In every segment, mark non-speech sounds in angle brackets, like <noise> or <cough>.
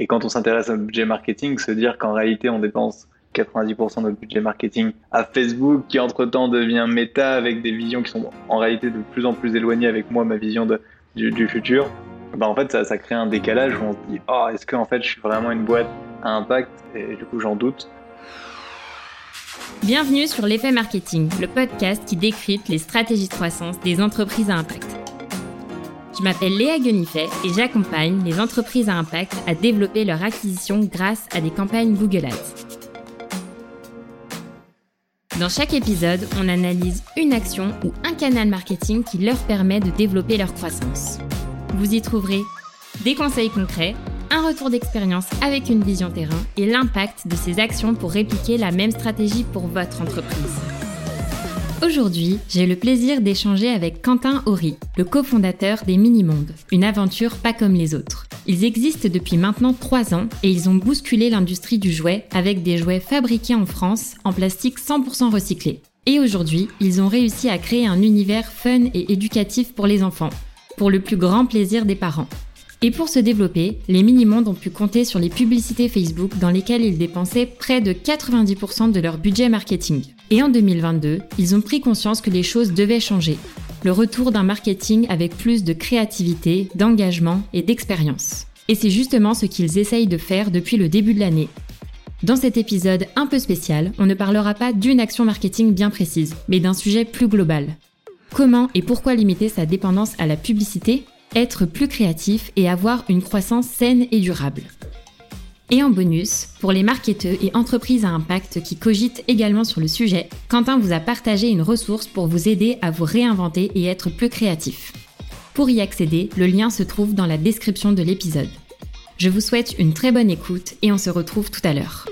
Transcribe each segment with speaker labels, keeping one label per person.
Speaker 1: Et quand on s'intéresse au budget marketing, se dire qu'en réalité, on dépense 90% de notre budget marketing à Facebook, qui entre-temps devient méta avec des visions qui sont en réalité de plus en plus éloignées avec moi, ma vision du, futur, bah en fait, ça, ça, crée un décalage où on se dit, oh, est-ce que en fait, je suis vraiment une boîte à impact? Et du coup, j'en doute.
Speaker 2: Bienvenue sur l'effet marketing, le podcast qui décrypte les stratégies de croissance des entreprises à impact. Je m'appelle Léa Guenifet et j'accompagne les entreprises à impact à développer leur acquisition grâce à des campagnes Google Ads. Dans chaque épisode, on analyse une action ou un canal marketing qui leur permet de développer leur croissance. Vous y trouverez des conseils concrets, un retour d'expérience avec une vision terrain et l'impact de ces actions pour répliquer la même stratégie pour votre entreprise. Aujourd'hui, j'ai le plaisir d'échanger avec Quentin Horry, le cofondateur des Mini-Mondes, une aventure pas comme les autres. Ils existent depuis maintenant 3 ans et ils ont bousculé l'industrie du jouet avec des jouets fabriqués en France en plastique 100% recyclé. Et aujourd'hui, ils ont réussi à créer un univers fun et éducatif pour les enfants, pour le plus grand plaisir des parents. Et pour se développer, les mini-mondes ont pu compter sur les publicités Facebook dans lesquelles ils dépensaient près de 90% de leur budget marketing. Et en 2022, ils ont pris conscience que les choses devaient changer. Le retour d'un marketing avec plus de créativité, d'engagement et d'expérience. Et c'est justement ce qu'ils essayent de faire depuis le début de l'année. Dans cet épisode un peu spécial, on ne parlera pas d'une action marketing bien précise, mais d'un sujet plus global. Comment et pourquoi limiter sa dépendance à la publicité être plus créatif et avoir une croissance saine et durable? Et en bonus, pour les marketeurs et entreprises à impact qui cogitent également sur le sujet, Quentin vous a partagé une ressource pour vous aider à vous réinventer et être plus créatif. Pour y accéder, le lien se trouve dans la description de l'épisode. Je vous souhaite une très bonne écoute et on se retrouve tout à l'heure.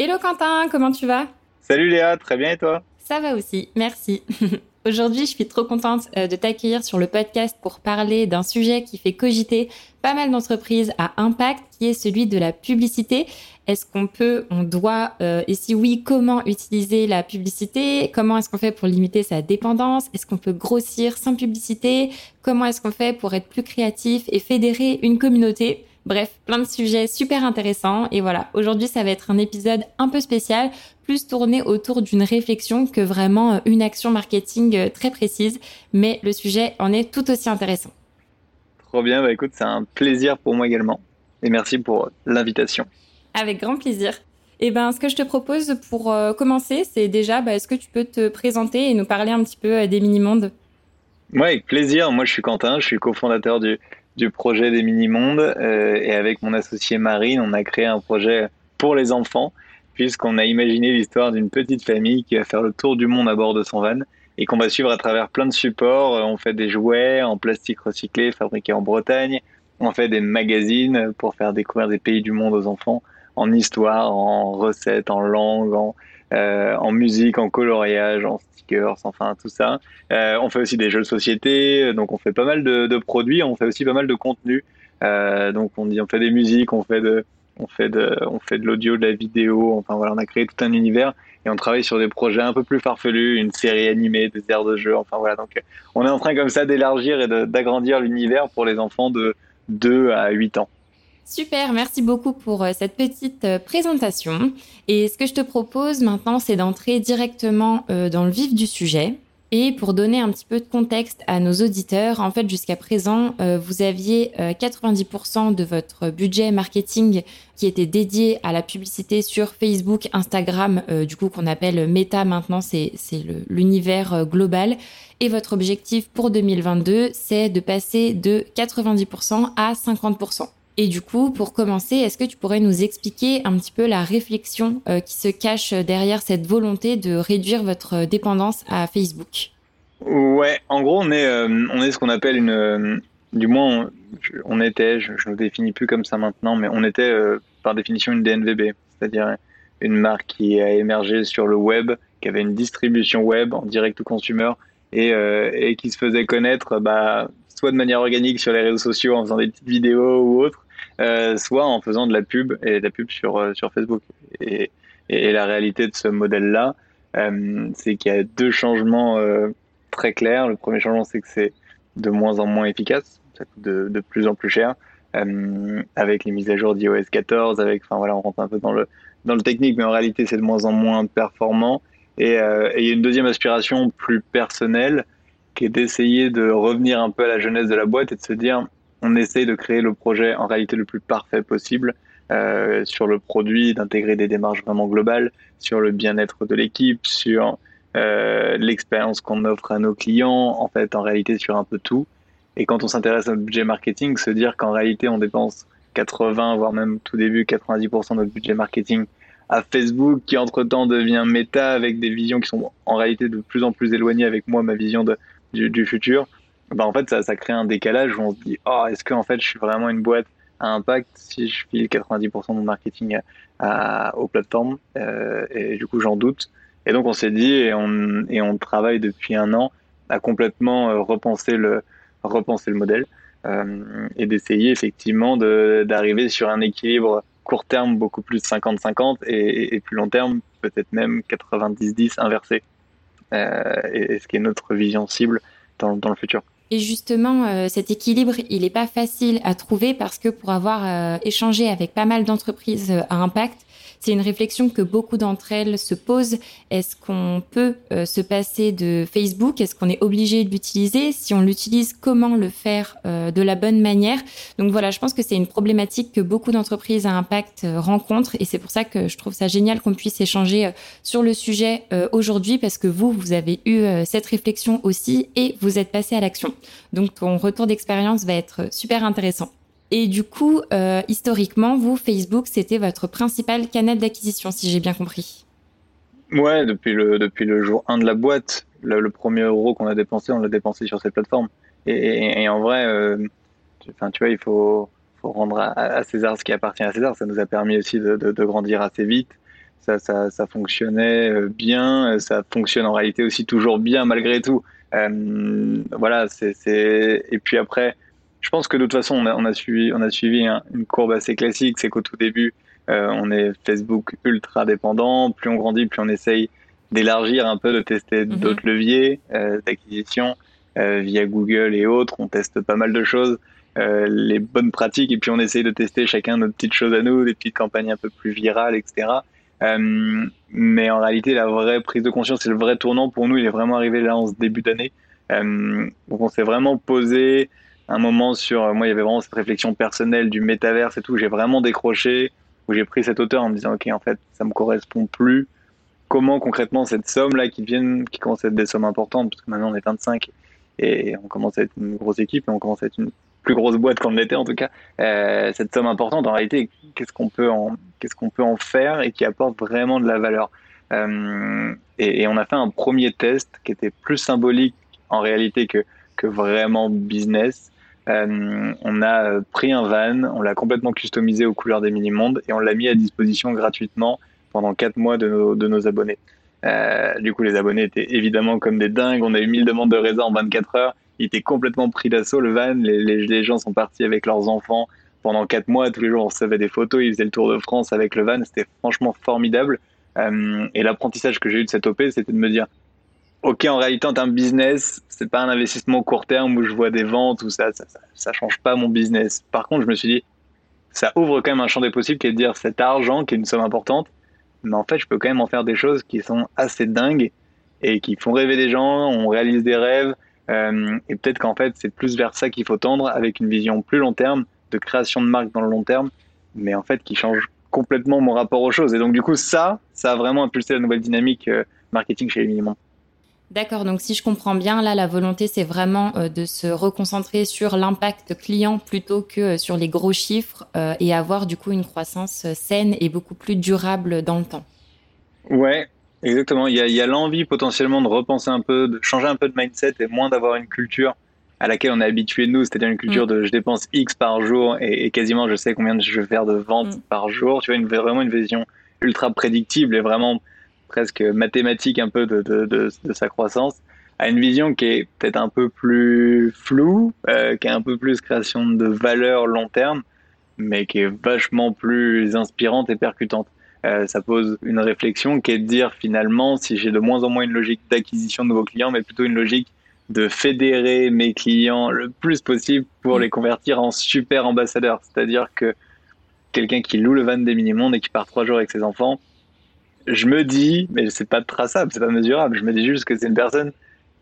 Speaker 2: Hello Quentin, comment tu vas?
Speaker 1: Salut Léa, très bien et toi?
Speaker 2: Ça va aussi, merci. <laughs> Aujourd'hui, je suis trop contente euh, de t'accueillir sur le podcast pour parler d'un sujet qui fait cogiter pas mal d'entreprises à impact, qui est celui de la publicité. Est-ce qu'on peut, on doit, euh, et si oui, comment utiliser la publicité? Comment est-ce qu'on fait pour limiter sa dépendance? Est-ce qu'on peut grossir sans publicité? Comment est-ce qu'on fait pour être plus créatif et fédérer une communauté? Bref, plein de sujets super intéressants. Et voilà, aujourd'hui, ça va être un épisode un peu spécial, plus tourné autour d'une réflexion que vraiment euh, une action marketing euh, très précise. Mais le sujet en est tout aussi intéressant.
Speaker 1: Trop bien, bah écoute, c'est un plaisir pour moi également. Et merci pour l'invitation.
Speaker 2: Avec grand plaisir. Et eh ben, ce que je te propose pour euh, commencer, c'est déjà, bah, est-ce que tu peux te présenter et nous parler un petit peu des mini-mondes?
Speaker 1: Oui, avec plaisir. Moi, je suis Quentin, je suis cofondateur du, du projet des mini-mondes. Euh, et avec mon associé Marine, on a créé un projet pour les enfants, puisqu'on a imaginé l'histoire d'une petite famille qui va faire le tour du monde à bord de son van et qu'on va suivre à travers plein de supports. Euh, on fait des jouets en plastique recyclé fabriqués en Bretagne. On fait des magazines pour faire découvrir des pays du monde aux enfants en histoire, en recettes, en langue, en, euh, en musique, en coloriage, en stickers, enfin tout ça. Euh, on fait aussi des jeux de société, donc on fait pas mal de, produits, on fait aussi pas mal de contenu. Euh, donc on fait des musiques, on fait de on fait de on fait de l'audio, de la vidéo. Enfin voilà, on a créé tout un univers et on travaille sur des projets un peu plus farfelus, une série animée, des aires de jeu. Enfin voilà, donc on est en train comme ça d'élargir et d'agrandir l'univers pour les enfants de 2 à 8 ans.
Speaker 2: Super, merci beaucoup pour euh, cette petite euh, présentation. Et ce que je te propose maintenant, c'est d'entrer directement euh, dans le vif du sujet. Et pour donner un petit peu de contexte à nos auditeurs, en fait, jusqu'à présent, vous aviez 90% de votre budget marketing qui était dédié à la publicité sur Facebook, Instagram, du coup qu'on appelle Meta maintenant, c'est l'univers global. Et votre objectif pour 2022, c'est de passer de 90% à 50%. Et du coup, pour commencer, est-ce que tu pourrais nous expliquer un petit peu la réflexion euh, qui se cache derrière cette volonté de réduire votre dépendance à Facebook?
Speaker 1: Ouais, en gros, on est, euh, on est ce qu'on appelle une, euh, du moins, on, était, je ne nous définis plus comme ça maintenant, mais on était par définition une DNVB, c'est-à-dire une marque qui a émergé sur le web, qui avait une distribution web en direct to consumer et, et qui se faisait connaître bah, soit de manière organique sur les réseaux sociaux en faisant des petites vidéos ou autres, euh, soit en faisant de la pub et de la pub sur, euh, sur Facebook. Et, et, la réalité de ce modèle-là, euh, c'est qu'il y a deux changements très clairs. Le premier changement, c'est que c'est de moins en moins efficace ça coûte de, de plus en plus cher. Euh, avec les mises à jour d'iOS 14, avec, enfin voilà, on rentre un peu dans le, dans le technique, mais en réalité, c'est de moins en moins performant. Et, euh, et il y a une deuxième aspiration plus personnelle, qui est d'essayer de revenir un peu à la jeunesse de la boîte et de se dire, on essaye de créer le projet en réalité le plus parfait possible euh, sur le produit, d'intégrer des démarches vraiment globales, sur le bien-être de l'équipe, sur euh, l'expérience qu'on offre à nos clients, en fait, en réalité, sur un peu tout. Et quand on s'intéresse au budget marketing, se dire qu'en réalité, on dépense 80, voire même tout début, 90% de notre budget marketing à Facebook, qui entre-temps devient méta avec des visions qui sont en réalité de plus en plus éloignées avec moi, ma vision du, futur. Bah en fait, ça, ça crée un décalage où on se dit, oh, est-ce que en fait, je suis vraiment une boîte à impact si je file 90% de mon marketing à, aux plateformes euh, Et du coup, j'en doute. Et donc, on s'est dit, et on, et on travaille depuis un an à complètement euh, repenser le, repenser le modèle euh, et d'essayer effectivement d'arriver sur un équilibre court terme beaucoup plus 50-50 et, plus long terme peut-être même 90-10 inversé. Euh, et, ce qui est notre vision cible dans, dans le futur.
Speaker 2: Et justement, euh, cet équilibre, il n'est pas facile à trouver parce que pour avoir échangé avec pas mal d'entreprises à impact, c'est une réflexion que beaucoup d'entre elles se posent. Est-ce qu'on peut euh, se passer de Facebook? Est-ce qu'on est obligé de l'utiliser? Si on l'utilise, comment le faire euh, de la bonne manière? Donc voilà, je pense que c'est une problématique que beaucoup d'entreprises à impact euh, rencontrent et c'est pour ça que je trouve ça génial qu'on puisse échanger sur le sujet aujourd'hui parce que vous, vous avez eu cette réflexion aussi et vous êtes passé à l'action. Donc ton retour d'expérience va être super intéressant. Et du coup, euh, historiquement, vous, Facebook, c'était votre principal canal d'acquisition, si j'ai bien compris.
Speaker 1: Ouais, depuis le, depuis le jour 1 de la boîte, le, premier euro qu'on a dépensé, on l'a dépensé sur cette plateforme. Et, en vrai, euh, tu vois, il faut, faut rendre à, César ce qui appartient à César. Ça nous a permis aussi de, de, grandir assez vite. Ça, ça, ça, fonctionnait euh, bien. Ça fonctionne en réalité aussi toujours bien malgré tout. Euh, voilà, c'est. Et puis après, je pense que de toute façon, on a, suivi, on a suivi une courbe assez classique. C'est qu'au tout début, euh, on est Facebook ultra dépendant. Plus on grandit, plus on essaye d'élargir un peu, de tester mhm. d'autres leviers euh, d'acquisition euh, via Google et autres. On teste pas mal de choses, les bonnes pratiques, et puis on essaye de tester chacun notre petites choses à nous, des petites campagnes un peu plus virales, etc. mais en réalité, la vraie prise de conscience et le vrai tournant pour nous, il est vraiment arrivé là en ce début d'année. donc on s'est vraiment posé un moment sur, euh, moi, il y avait vraiment cette réflexion personnelle du métaverse et tout. J'ai vraiment décroché, où j'ai pris cette hauteur en me disant, OK, en fait, ça me correspond plus. Comment concrètement cette somme-là qui vient, qui commence à être des sommes importantes, parce que maintenant on est 25 et on commence à être une grosse équipe et on commence à être une plus grosse boîte qu'on l'était en tout cas, euh, cette somme importante, en réalité, qu'est-ce qu'on peut en, qu'est-ce qu'on peut en faire et qui apporte vraiment de la valeur? Euh, et, et, on a fait un premier test qui était plus symbolique en réalité que, que vraiment business, euh, on a pris un van, on l'a complètement customisé aux couleurs des mini-mondes et on l'a mis à disposition gratuitement pendant 4 mois de nos, abonnés. Euh, du coup, les abonnés étaient évidemment comme des dingues. On a eu 1000 demandes de réserve en 24 heures. Il était complètement pris d'assaut, le van. Les, gens sont partis avec leurs enfants pendant 4 mois. Tous les jours, on recevait des photos. Ils faisaient le tour de France avec le van. C'était franchement formidable. Euh, et l'apprentissage que j'ai eu de cette OP, c'était de me dire ok, en réalité, en termes business, c'est pas un investissement court terme où je vois des ventes ou ça, ça, ça, change pas mon business. Par contre, je me suis dit, ça ouvre quand même un champ des possibles qui est de dire cet argent qui est une somme importante, mais en fait, je peux quand même en faire des choses qui sont assez dingues et qui font rêver des gens, on réalise des rêves, euh, et peut-être qu'en fait, c'est plus vers ça qu'il faut tendre avec une vision plus long terme, de création de marque dans le long terme, mais en fait, qui change complètement mon rapport aux choses. Et donc, du coup, ça, ça a vraiment impulsé la nouvelle dynamique euh, marketing chez les Minimum.
Speaker 2: D'accord, donc si je comprends bien, là, la volonté, c'est vraiment euh, de se reconcentrer sur l'impact client plutôt que euh, sur les gros chiffres euh, et avoir du coup une croissance saine et beaucoup plus durable dans le temps.
Speaker 1: Ouais, exactement. Il y a, l'envie potentiellement de repenser un peu, de changer un peu de mindset et moins d'avoir une culture à laquelle on est habitué nous, c'est-à-dire une culture mm. de je dépense X par jour et, quasiment je sais combien je vais faire de ventes mm. par jour. Tu vois, une, vraiment une vision ultra prédictible et vraiment presque mathématique un peu de, de, de, de, sa croissance, à une vision qui est peut-être un peu plus floue, euh, qui est un peu plus création de valeur long terme, mais qui est vachement plus inspirante et percutante. Euh, ça pose une réflexion qui est de dire finalement si j'ai de moins en moins une logique d'acquisition de nouveaux clients, mais plutôt une logique de fédérer mes clients le plus possible pour les convertir en super ambassadeurs. C'est-à-dire que quelqu'un qui loue le van des mini-mondes et qui part trois jours avec ses enfants, je me dis, mais c'est pas traçable, c'est pas mesurable, je me dis juste que c'est une personne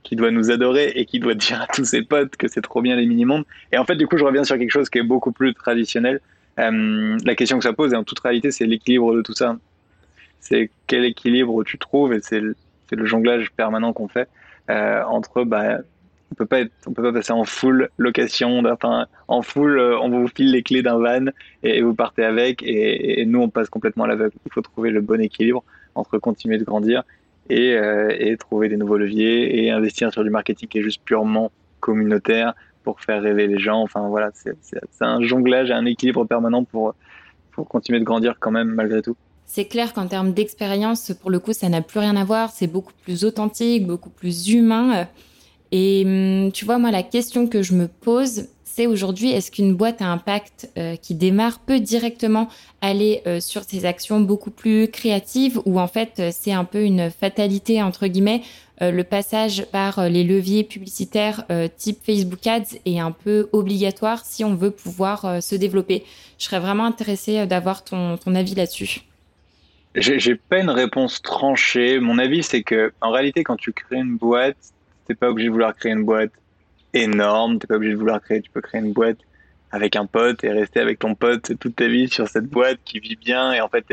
Speaker 1: qui doit nous adorer et qui doit <laughs> dire à tous ses potes que c'est trop bien les mini-mondes. Et en fait, du coup, je reviens sur quelque chose qui est beaucoup plus traditionnel. Euh, la question que ça pose, et en toute réalité, c'est l'équilibre de tout ça. C'est quel équilibre tu trouves, et c'est le, jonglage permanent qu'on fait euh, entre, bah, on peut pas être, on peut pas passer en full location, enfin, en full, euh, on vous file les clés d'un van et, vous partez avec, et, et, nous on passe complètement à l'aveugle. Il faut trouver le bon équilibre entre continuer de grandir et, euh, et, trouver des nouveaux leviers et investir sur du marketing qui est juste purement communautaire pour faire rêver les gens. Enfin voilà, c'est un jonglage et un équilibre permanent pour continuer de grandir quand même malgré tout.
Speaker 2: C'est clair qu'en termes d'expérience, pour le coup, ça n'a plus rien à voir. C'est beaucoup plus authentique, beaucoup plus humain. Et hum, tu vois, moi, la question que je me pose, c'est aujourd'hui, est-ce qu'une boîte à impact euh, qui démarre peut directement aller euh, sur ces actions beaucoup plus créatives ou en fait euh, c'est un peu une fatalité entre guillemets le passage par les leviers publicitaires type Facebook Ads est un peu obligatoire si on veut pouvoir se développer? Je serais vraiment intéressée d'avoir ton, ton avis là-dessus.
Speaker 1: J'ai pas une réponse tranchée. Mon avis, c'est que en réalité, quand tu crées une boîte, t'es pas obligé de vouloir créer une boîte énorme. T'es pas obligé de vouloir créer. Tu peux créer une boîte avec un pote et rester avec ton pote toute ta vie sur cette boîte qui vit bien et en fait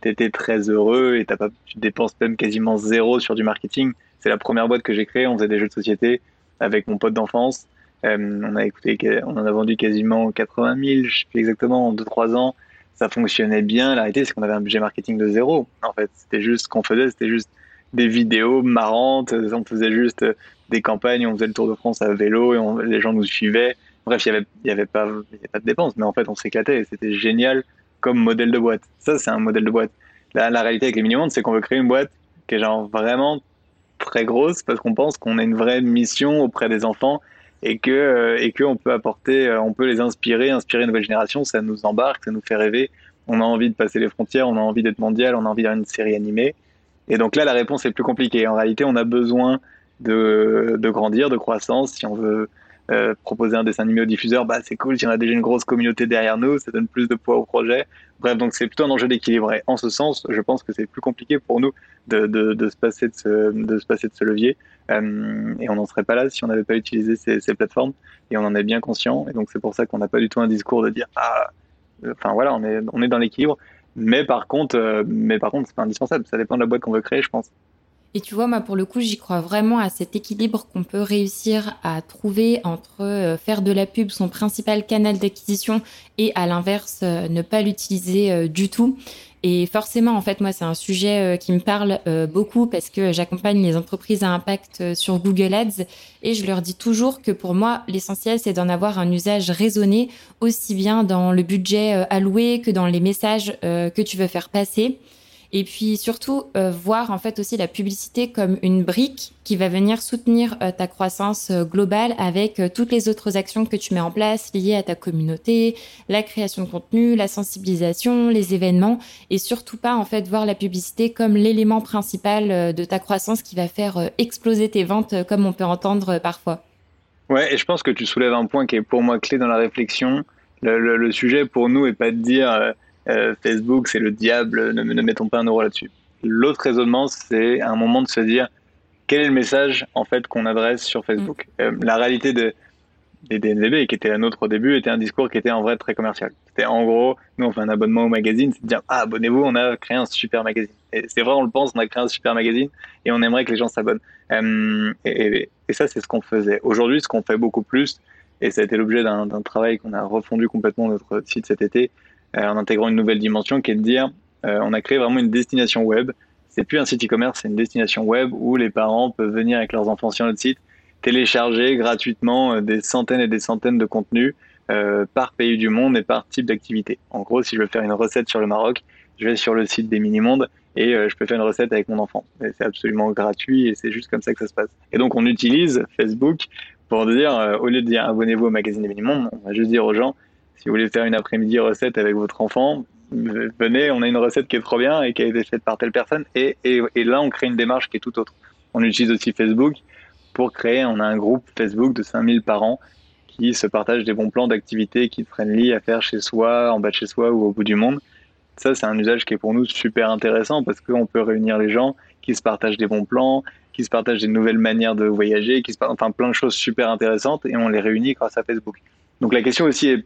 Speaker 1: t'étais très heureux et t'as pas, tu dépenses même quasiment zéro sur du marketing. C'est la première boîte que j'ai créée. On faisait des jeux de société avec mon pote d'enfance. Euh, on a écouté, on en a vendu quasiment 80 000, je sais plus exactement, en 2-3 ans. Ça fonctionnait bien. La réalité, c'est qu'on avait un budget marketing de zéro. En fait, c'était juste ce qu'on faisait, c'était juste des vidéos marrantes. On faisait juste des campagnes, on faisait le Tour de France à vélo et les gens nous suivaient. Bref, il n'y avait, y avait, pas, pas de dépenses, mais en fait, on s'éclatait et c'était génial comme modèle de boîte. Ça, c'est un modèle de boîte. La, réalité avec les mini c'est qu'on veut créer une boîte qui est genre vraiment très grosse parce qu'on pense qu'on a une vraie mission auprès des enfants et que euh, et on peut apporter, euh, on peut les inspirer, inspirer une nouvelle génération. Ça nous embarque, ça nous fait rêver. On a envie de passer les frontières, on a envie d'être mondial, on a envie d'avoir une série animée. Et donc là, la réponse est plus compliquée. En réalité, on a besoin de, de grandir, de croissance. Si on veut euh, proposer un dessin animé au diffuseur, bah, c'est cool. Si on a déjà une grosse communauté derrière nous, ça donne plus de poids au projet. Bref, donc c'est plutôt un enjeu d'équilibre. Et en ce sens, je pense que c'est plus compliqué pour nous de, de, de, se passer de ce, de se passer de ce levier. Euh, et on n'en serait pas là si on n'avait pas utilisé ces, ces, plateformes. Et on en est bien conscient. Et donc c'est pour ça qu'on n'a pas du tout un discours de dire ah, enfin voilà, on est, on est dans l'équilibre. Mais par contre, euh, mais c'est pas indispensable. Ça dépend de la boîte qu'on veut créer, je pense.
Speaker 2: Et tu vois, moi, pour le coup, j'y crois vraiment à cet équilibre qu'on peut réussir à trouver entre euh, faire de la pub son principal canal d'acquisition et, à l'inverse, euh, ne pas l'utiliser du tout. Et forcément, en fait, moi, c'est un sujet qui me parle beaucoup parce que j'accompagne les entreprises à impact sur Google Ads et je leur dis toujours que pour moi, l'essentiel, c'est d'en avoir un usage raisonné, aussi bien dans le budget alloué que dans les messages que tu veux faire passer. Et puis surtout, euh, voir en fait aussi la publicité comme une brique qui va venir soutenir euh, ta croissance euh, globale avec toutes les autres actions que tu mets en place liées à ta communauté, la création de contenu, la sensibilisation, les événements, et surtout pas en fait voir la publicité comme l'élément principal de ta croissance qui va faire exploser tes ventes comme on peut entendre parfois.
Speaker 1: Ouais, et je pense que tu soulèves un point qui est pour moi clé dans la réflexion. Le, le, sujet pour nous est pas de dire euh, Facebook, c'est le diable, ne, ne, mettons pas un euro là-dessus. L'autre raisonnement, c'est un moment de se dire quel est le message en fait qu'on adresse sur Facebook. Mm. Euh, la réalité de, des DNVB, qui était la nôtre au début, était un discours qui était en vrai très commercial. C'était en gros, nous on fait un abonnement au magazine, c'est de dire ah abonnez-vous, on a créé un super magazine. Et c'est vrai, on le pense, on a créé un super magazine et on aimerait que les gens s'abonnent. Euh, et, et, ça, c'est ce qu'on faisait. Aujourd'hui, ce qu'on fait beaucoup plus, et ça a été l'objet d'un travail qu'on a refondu complètement notre site cet été, en intégrant une nouvelle dimension qui est de dire euh, on a créé vraiment une destination web. C'est plus un site e-commerce, c'est une destination web où les parents peuvent venir avec leurs enfants sur notre site, télécharger gratuitement euh, des centaines et des centaines de contenus par pays du monde et par type d'activité. En gros, si je veux faire une recette sur le Maroc, je vais sur le site des mini-mondes et je peux faire une recette avec mon enfant. C'est absolument gratuit et c'est juste comme ça que ça se passe. Et donc, on utilise Facebook pour dire, au lieu de dire abonnez-vous au magazine des mini-mondes, on va juste dire aux gens, si vous voulez faire une après-midi recette avec votre enfant, venez, on a une recette qui est trop bien et qui a été faite par telle personne. Et, là, on crée une démarche qui est tout autre. On utilise aussi Facebook pour créer, on a un groupe Facebook de 5000 parents qui se partagent des bons plans d'activités qui friendly à faire chez soi, en bas de chez soi ou au bout du monde. Ça, c'est un usage qui est pour nous super intéressant parce qu'on peut réunir les gens qui se partagent des bons plans, qui se partagent des nouvelles manières de voyager, qui se enfin plein de choses super intéressantes et on les réunit grâce à Facebook. Donc la question aussi est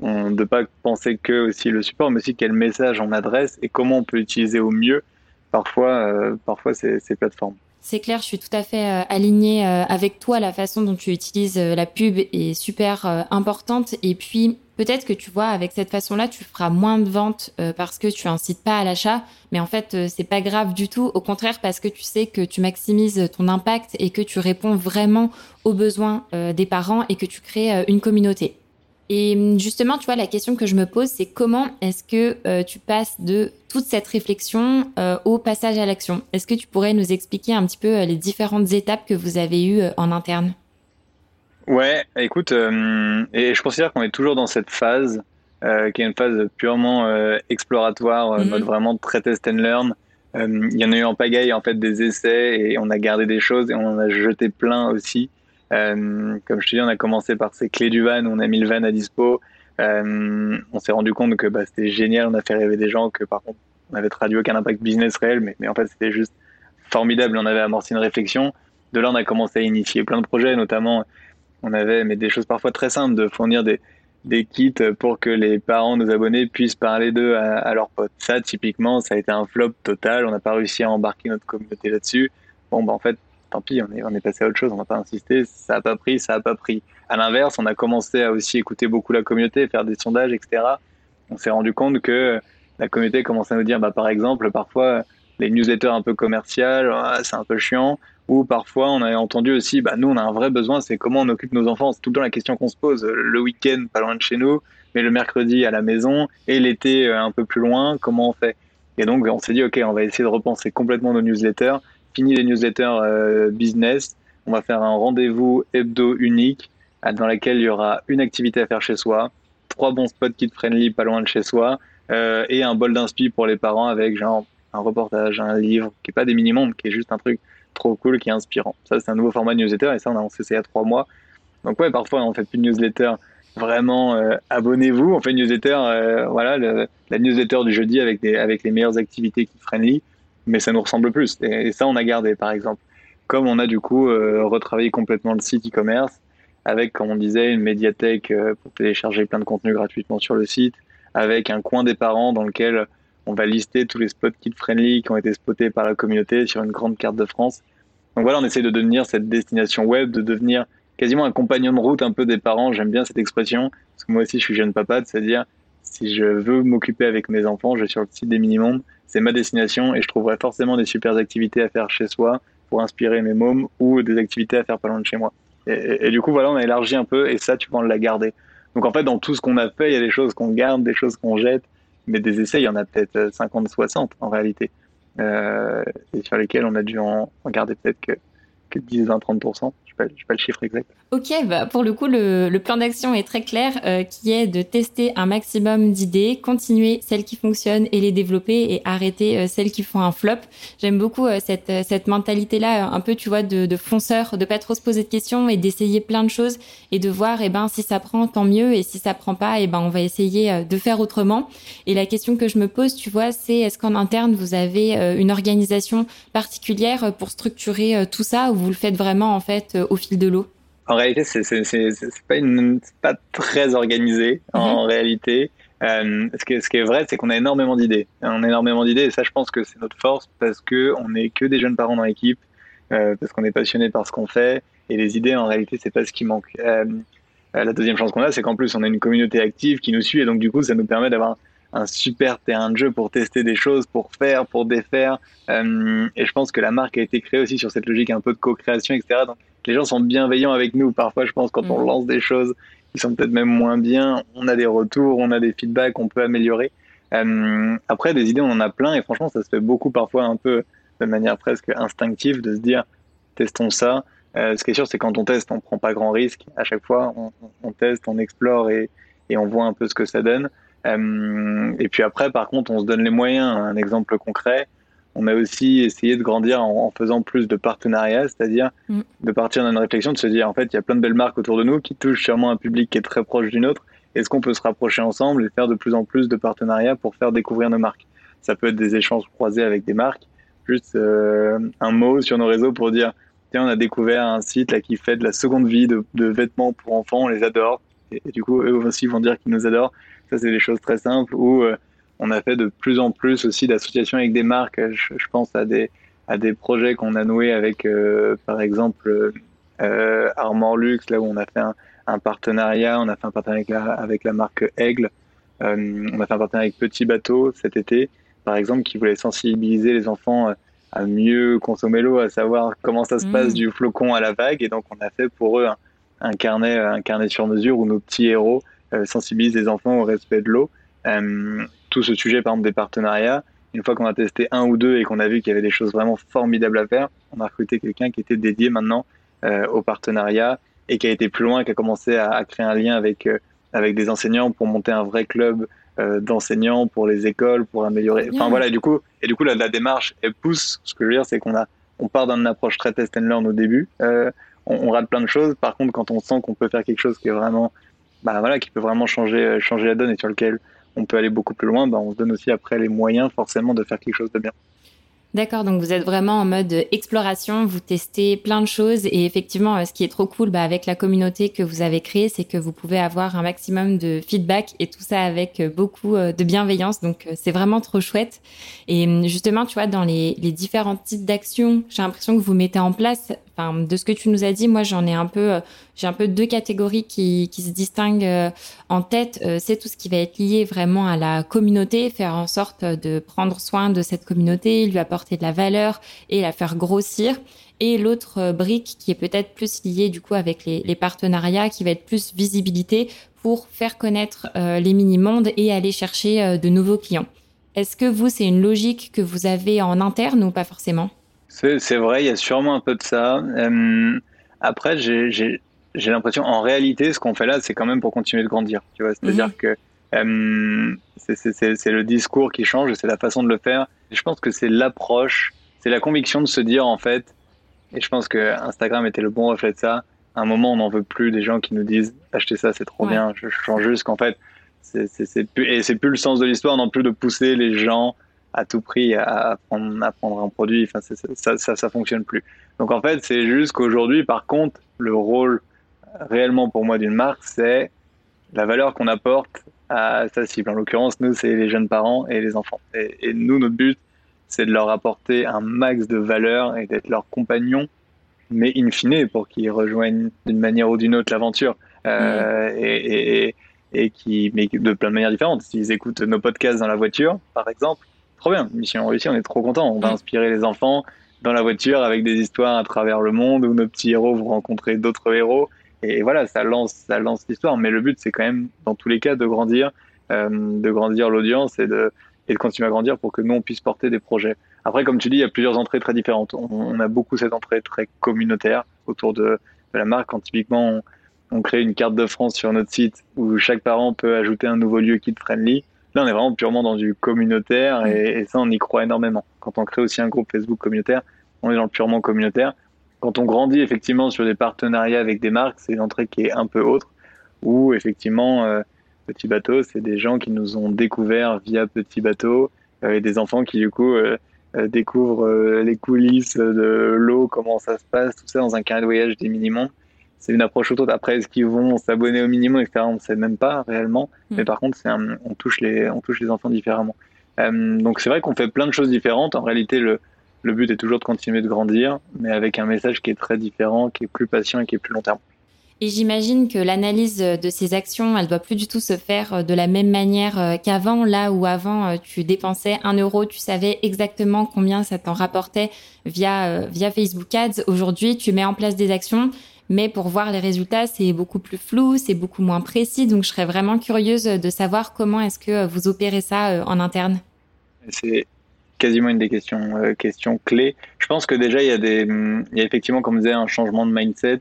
Speaker 1: de ne pas penser que aussi le support, mais aussi quel message on adresse et comment on peut utiliser au mieux parfois, euh, parfois ces, ces plateformes.
Speaker 2: C'est clair, je suis tout à fait euh, alignée euh, avec toi. La façon dont tu utilises la pub est super importante. Et puis, peut-être que tu vois, avec cette façon-là, tu feras moins de ventes parce que tu incites pas à l'achat. Mais en fait, c'est pas grave du tout. Au contraire, parce que tu sais que tu maximises ton impact et que tu réponds vraiment aux besoins des parents et que tu crées une communauté. Et hum, justement, tu vois, la question que je me pose, c'est comment est-ce que euh, tu passes de toute cette réflexion euh, au passage à l'action? Est-ce que tu pourrais nous expliquer un petit peu euh, les différentes étapes que vous avez eues en interne?
Speaker 1: Ouais, écoute, et je considère qu'on est toujours dans cette phase, qui est une phase purement exploratoire, mm vraiment très test and learn. Il y en a eu en pagaille en fait des essais et on a gardé des choses et on en a jeté plein aussi. Euh, comme je te dis, on a commencé par ces clés du van, on a mis le van à dispo. Euh, on s'est rendu compte que bah, c'était génial, on a fait rêver des gens, que par contre, on avait traduit aucun impact business réel, mais, en fait, c'était juste formidable. On avait amorcé une réflexion. De là, on a commencé à initier plein de projets, notamment, on avait mais des choses parfois très simples, de fournir des, kits pour que les parents, nos abonnés, puissent parler d'eux à, à, leurs potes. Ça, typiquement, ça a été un flop total. On n'a pas réussi à embarquer notre communauté là-dessus. Bon, bah, en fait, tant pis, on est, passé à autre chose, on n'a pas insisté, ça n'a pas pris, ça n'a pas pris. À l'inverse, on a commencé à aussi écouter beaucoup la communauté, faire des sondages, etc. On s'est rendu compte que la communauté commençait à nous dire, bah, par exemple, parfois, les newsletters un peu commerciales, c'est un peu chiant. Ou parfois, on avait entendu aussi, bah, nous, on a un vrai besoin, c'est comment on occupe nos enfants. C'est tout le temps la question qu'on se pose. Le week-end, pas loin de chez nous, mais le mercredi à la maison, et l'été euh, un peu plus loin, comment on fait? Et donc, on s'est dit, OK, on va essayer de repenser complètement nos newsletters fini les newsletters euh, business, on va faire un rendez-vous hebdo unique euh, dans lequel il y aura une activité à faire chez soi, trois bons spots kid friendly pas loin de chez soi euh, et un bol d'inspi pour les parents avec genre un reportage, un livre qui est pas des mini-mondes, qui est juste un truc trop cool, qui est inspirant. Ça, c'est un nouveau format de newsletter et ça, on a lancé ça il y a trois mois. Donc ouais, parfois, on fait plus de newsletter. Vraiment, abonnez-vous. On fait une newsletter, voilà, la newsletter du jeudi avec, des, avec les meilleures activités kid friendly mais ça nous ressemble plus. Et, ça, on a gardé, par exemple. Comme on a du coup euh, retravaillé complètement le site e-commerce, avec, comme on disait, une médiathèque euh, pour télécharger plein de contenus gratuitement sur le site, avec un coin des parents dans lequel on va lister tous les spots kid-friendly qui ont été spotés par la communauté sur une grande carte de France. Donc voilà, on essaie de devenir cette destination web, de devenir quasiment un compagnon de route un peu des parents. J'aime bien cette expression, parce que moi aussi je suis jeune papa, c'est-à-dire si je veux m'occuper avec mes enfants, je vais sur le site des Minimondes, c'est ma destination et je trouverai forcément des super activités à faire chez soi pour inspirer mes mômes ou des activités à faire pas loin de chez moi. Et, du coup, voilà, on a élargi un peu et ça, tu vas la garder. Donc en fait, dans tout ce qu'on a fait, il y a des choses qu'on garde, des choses qu'on jette, mais des essais, il y en a peut-être 50, 60 en réalité, euh, et sur lesquels on a dû en, en garder peut-être que, que 10, 20, 30% sais pas le chiffre exact.
Speaker 2: Ok, bah pour le coup, le, plan d'action est très clair, euh, qui est de tester un maximum d'idées, continuer celles qui fonctionnent et les développer et arrêter euh, celles qui font un flop. J'aime beaucoup euh, cette, cette mentalité-là, un peu, tu vois, de, de fonceur, de pas trop se poser de questions et d'essayer plein de choses et de voir, eh ben, si ça prend, tant mieux, et si ça prend pas, eh ben, on va essayer de faire autrement. Et la question que je me pose, tu vois, c'est est-ce qu'en interne, vous avez une organisation particulière pour structurer tout ça ou vous le faites vraiment, en fait, au fil de l'eau
Speaker 1: En réalité, c'est pas, pas très organisé en mhm. réalité. Euh, ce, qui est, ce, qui est, vrai, c'est qu'on a énormément d'idées. On a énormément d'idées et ça, je pense que c'est notre force parce que on n'est que des jeunes parents dans l'équipe, euh, parce qu'on est passionné par ce qu'on fait et les idées, en réalité, c'est pas ce qui manque. Euh, la deuxième chance qu'on a, c'est qu'en plus, on a une communauté active qui nous suit et donc du coup, ça nous permet d'avoir un super terrain de jeu pour tester des choses, pour faire, pour défaire. Et je pense que la marque a été créée aussi sur cette logique un peu de co-création, etc. Donc les gens sont bienveillants avec nous. Parfois, je pense, quand on mm. lance des choses qui sont peut-être même moins bien, on a des retours, on a des feedbacks, on peut améliorer. Euh, après, des idées, on en a plein et franchement, ça se fait beaucoup parfois un peu de manière presque instinctive de se dire testons ça. Euh, ce qui est sûr, c'est quand on teste, on prend pas grand risque. À chaque fois, on, on teste, on explore et, et, on voit un peu ce que ça donne. Euh, et puis après, par contre, on se donne les moyens. Un exemple concret, on a aussi essayé de grandir en, faisant plus de partenariats, c'est-à-dire mm. de partir d'une réflexion, de se dire en fait, il y a plein de belles marques autour de nous qui touchent sûrement un public qui est très proche d'une autre. Est-ce qu'on peut se rapprocher ensemble et faire de plus en plus de partenariats pour faire découvrir nos marques? Ça peut être des échanges croisés avec des marques, juste euh, un mot sur nos réseaux pour dire tiens, on a découvert un site là qui fait de la seconde vie de, vêtements pour enfants, on les adore. Et, du coup, eux aussi vont dire qu'ils nous adorent. Ça, c'est des choses très simples. Ou euh, on a fait de plus en plus aussi d'associations avec des marques. Je, pense à des, à des projets qu'on a noués avec, euh, par exemple, euh, Armor Luxe, là où on a fait un, un partenariat. On a fait un partenariat avec la, marque Aigle. Euh, on a fait un partenariat avec Petit Bateau cet été, par exemple, qui voulait sensibiliser les enfants à mieux consommer l'eau, à savoir comment ça se passe mmh. du flocon à la vague. Et donc, on a fait pour eux un, carnet, un carnet sur mesure où nos petits héros sensibilisent les enfants au respect de l'eau tout ce sujet, par exemple, des partenariats, une fois qu'on a testé un ou deux et qu'on a vu qu'il y avait des choses vraiment formidables à faire, on a recruté quelqu'un qui était dédié maintenant euh, au partenariat et qui a été plus loin, qui a commencé à, créer un lien avec, euh, avec des enseignants pour monter un vrai club euh, d'enseignants pour les écoles, pour améliorer. Enfin voilà, et du coup, et du coup la, la démarche, elle pousse. Ce que je veux dire, c'est qu'on a, on part d'une approche très test and learn au début. On, on, rate plein de choses. Par contre, quand on sent qu'on peut faire quelque chose qui est vraiment, bah voilà, qui peut vraiment changer, changer la donne et sur lequel on peut aller beaucoup plus loin, bah, on se donne aussi après les moyens forcément de faire quelque chose de bien.
Speaker 2: D'accord, donc vous êtes vraiment en mode exploration, vous testez plein de choses et effectivement, euh, ce qui est trop cool bah, avec la communauté que vous avez créée, c'est que vous pouvez avoir un maximum de feedback et tout ça avec euh, beaucoup euh, de bienveillance. Donc c'est vraiment trop chouette. Et hum, justement, tu vois, dans les, les différents types d'actions, j'ai l'impression que vous mettez en place, de ce que tu nous as dit, moi j'en ai un peu, j'ai un peu deux catégories qui, se distinguent en tête. C'est tout ce qui va être lié vraiment à la communauté, faire en sorte de prendre soin de cette communauté, lui apporter de la valeur et la faire grossir. Et l'autre euh, brique qui est peut-être plus liée du coup avec les, partenariats, qui va être plus visibilité pour faire connaître euh, les mini-mondes et aller chercher euh, de nouveaux clients. Est-ce que vous, c'est une logique que vous avez en interne ou pas forcément?
Speaker 1: C'est vrai, il y a sûrement un peu de ça. après, j'ai l'impression, en réalité, ce qu'on fait là, c'est quand même pour continuer de grandir. Tu vois, c'est-à-dire mhm. que c'est le discours qui change, c'est la façon de le faire. je pense que c'est l'approche, c'est la conviction de se dire en fait, et je pense que Instagram était le bon reflet de ça. À un moment, on n'en veut plus des gens qui nous disent achetez ça, c'est trop bien. Je change juste qu'en fait, c'est plus et c'est plus le sens de l'histoire non plus de pousser les gens à tout prix à prendre, à prendre un produit. Enfin, ça, ça, ça fonctionne plus. Donc en fait, c'est juste qu'aujourd'hui, par contre, le rôle réellement pour moi d'une marque, c'est la valeur qu'on apporte à sa cible. En l'occurrence, nous, c'est les jeunes parents et les enfants. Et, nous, notre but, c'est de leur apporter un max de valeur et d'être leur compagnon, mais in fine, pour qu'ils rejoignent d'une manière ou d'une autre l'aventure. Euh, et, et, qui, mais de plein de manières différentes. S'ils écoutent nos podcasts dans la voiture, par exemple, trop bien, mission réussie, on est trop content. On va inspirer les enfants dans la voiture avec des histoires à travers le monde où nos petits héros vont rencontrer d'autres héros et voilà, ça lance, ça lance l'histoire. Mais le but, c'est quand même, dans tous les cas, de grandir, euh, de grandir l'audience et de, et de continuer à grandir pour que nous, on puisse porter des projets. Après, comme tu dis, il y a plusieurs entrées très différentes. On, a beaucoup cette entrée très communautaire autour de, de la marque. Quand typiquement, on, on, crée une carte de France sur notre site où chaque parent peut ajouter un nouveau lieu kid-friendly. Là, on est vraiment purement dans du communautaire et, et, ça, on y croit énormément. Quand on crée aussi un groupe Facebook communautaire, on est dans le purement communautaire quand on grandit effectivement sur des partenariats avec des marques, c'est une entrée qui est un peu autre, où effectivement, euh, Petit Bateau, c'est des gens qui nous ont découvert via Petit Bateau, euh, et des enfants qui du coup euh, découvrent les coulisses de l'eau, comment ça se passe, tout ça dans un carré de voyage des minimums. C'est une approche autre. Après, est-ce qu'ils vont s'abonner au minimum, etc. On ne sait même pas réellement. Mais par contre, on, touche les, on touche les enfants différemment. donc c'est vrai qu'on fait plein de choses différentes. En réalité, le, le but est toujours de continuer de grandir, mais avec un message qui est très différent, qui est plus patient et qui est plus long terme.
Speaker 2: Et j'imagine que l'analyse de ces actions, elle doit plus du tout se faire euh, de la même manière euh, qu'avant, là où avant euh, tu dépensais un euro, tu savais exactement combien ça t'en rapportait via via Facebook Ads. Aujourd'hui, tu mets en place des actions, mais pour voir les résultats, c'est beaucoup plus flou, c'est beaucoup moins précis. Donc, je serais vraiment curieuse de savoir comment est-ce que vous opérez ça en interne.
Speaker 1: C'est quasiment une des questions, euh, questions clés. Je pense que déjà, il y, a des, il y a effectivement, comme je disais, un changement de mindset.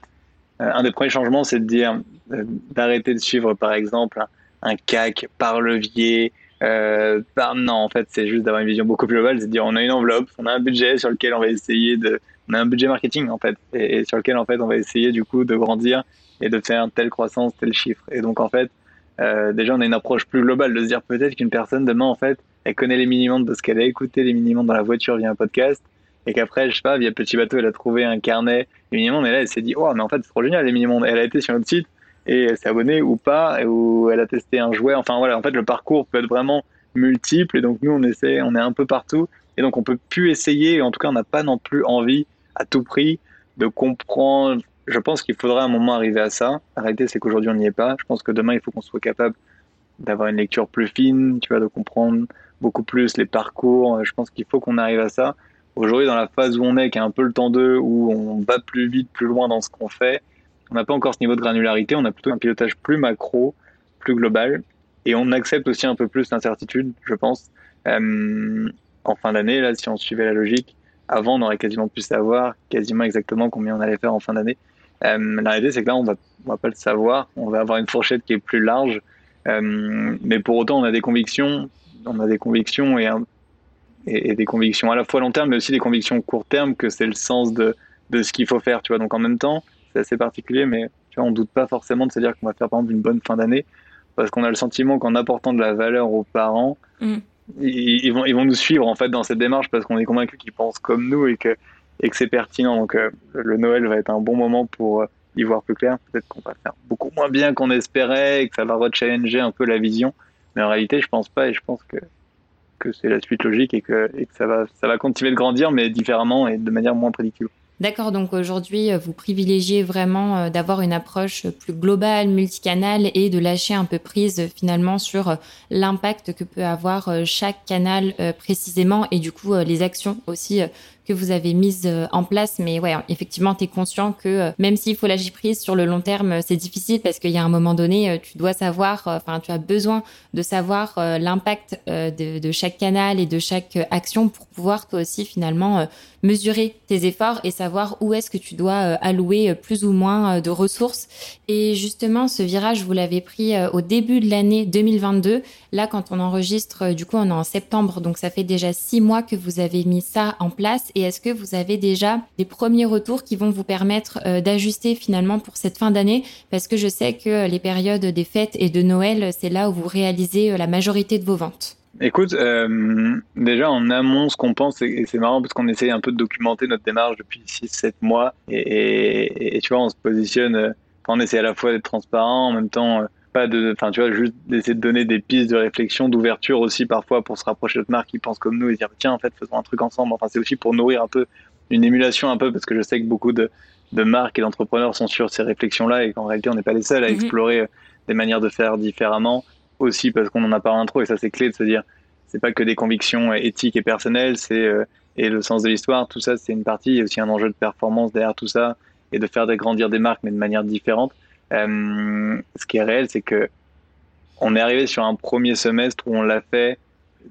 Speaker 1: Euh, un des premiers changements, c'est de dire, euh, d'arrêter de suivre, par exemple, un, CAC par levier, euh, non, en fait, c'est juste d'avoir une vision beaucoup plus globale, c'est de dire on a une enveloppe, on a un budget sur lequel on va essayer de, on a un budget marketing en fait, et, sur lequel en fait on va essayer du coup de grandir et de faire telle croissance, tel chiffre. Et donc en fait, euh, déjà on a une approche plus globale de se dire peut-être qu'une personne demain en fait, elle connaît les mini-mondes parce qu'elle a écouté les mini-mondes dans la voiture via un podcast, et qu'après je sais pas via Petit Bateau elle a trouvé un carnet des mini-mondes et là elle s'est dit oh mais en fait c'est trop génial les mini-mondes. Elle a été sur notre site et elle s'est abonnée ou pas, ou elle a testé un jouet. Enfin voilà, en fait le parcours peut être vraiment multiples et donc nous on essaie, on est un peu partout et donc on peut plus essayer, en tout cas on n'a pas non plus envie à tout prix de comprendre. Je pense qu'il faudra un moment arriver à ça. La réalité c'est qu'aujourd'hui on n'y est pas. Je pense que demain il faut qu'on soit capable d'avoir une lecture plus fine, tu vois, de comprendre beaucoup plus les parcours. Je pense qu'il faut qu'on arrive à ça. Aujourd'hui, dans la phase où on est, qui est un peu le temps 2, où on va plus vite, plus loin dans ce qu'on fait, on n'a pas encore ce niveau de granularité, on a plutôt un pilotage plus macro, plus global. Et on accepte aussi un peu plus l'incertitude, je pense. Euh, en fin d'année, là, si on suivait la logique, avant, on aurait quasiment pu savoir quasiment exactement combien on allait faire en fin d'année. Euh, la réalité, c'est que là, on va, on va pas le savoir. On va avoir une fourchette qui est plus large. Euh, mais pour autant, on a des convictions. On a des convictions et, des convictions à la fois long terme, mais aussi des convictions court terme que c'est le sens de, ce qu'il faut faire. Tu vois, donc en même temps, c'est assez particulier, mais on doute pas forcément de se dire qu'on va faire par exemple une bonne fin d'année parce qu'on a le sentiment qu'en apportant de la valeur aux parents, mm. Ils, vont, ils vont nous suivre en fait dans cette démarche parce qu'on est convaincu qu'ils pensent comme nous et que, et que c'est pertinent. Donc euh, le Noël va être un bon moment pour euh, y voir plus clair. Peut-être qu'on va faire beaucoup moins bien qu'on espérait et que ça va rechallenger un peu la vision. Mais en réalité, je pense pas et je pense que, que c'est la suite logique et que, et que ça, va, ça va continuer de grandir, mais différemment et de manière moins prédictible.
Speaker 2: D'accord, donc aujourd'hui, euh, vous privilégiez vraiment euh, d'avoir une approche plus globale, multicanale et de lâcher un peu prise euh, finalement sur l'impact que peut avoir chaque canal précisément et du coup les actions aussi que vous avez mise euh, en place. Mais ouais, effectivement, tu es conscient que euh, même s'il faut lâcher prise sur le long terme, c'est difficile parce qu'il y a un moment donné, euh, tu dois savoir, enfin, tu as besoin de savoir l'impact de, chaque canal et de chaque action pour pouvoir toi aussi finalement mesurer tes efforts et savoir où est-ce que tu dois allouer plus ou moins de ressources. Et justement, ce virage, vous l'avez pris au début de l'année 2022. Là, quand on enregistre, du coup, on est en septembre, donc ça fait déjà six mois que vous avez mis ça en place est-ce que vous avez déjà des premiers retours qui vont vous permettre euh, d'ajuster finalement pour cette fin d'année? Parce que je sais que les périodes des fêtes et de Noël, c'est là où vous réalisez euh, la majorité de vos ventes.
Speaker 1: Écoute, euh, déjà en amont, ce qu'on pense, et c'est marrant parce qu'on essaye un peu de documenter notre démarche depuis 6-7 mois, et, tu vois, on se positionne, on essaie à la fois d'être transparent, en même temps pas de, enfin tu vois, juste d'essayer de donner des pistes de réflexion, d'ouverture aussi parfois pour se rapprocher d'autres marques qui pensent comme nous et dire tiens en fait faisons un truc ensemble. Enfin c'est aussi pour nourrir un peu une émulation un peu parce que je sais que beaucoup de, de marques et d'entrepreneurs sont sur ces réflexions-là et qu'en réalité on n'est pas les seuls à mhm. explorer euh, des manières de faire différemment aussi parce qu'on en a pas un trop et ça c'est clé de se dire c'est pas que des convictions éthiques et personnelles, c'est euh, et le sens de l'histoire, tout ça c'est une partie, il y a aussi un enjeu de performance derrière tout ça et de faire grandir des marques mais de manière différente. Euh, ce qui est réel, c'est que on est arrivé sur un premier semestre où on l'a fait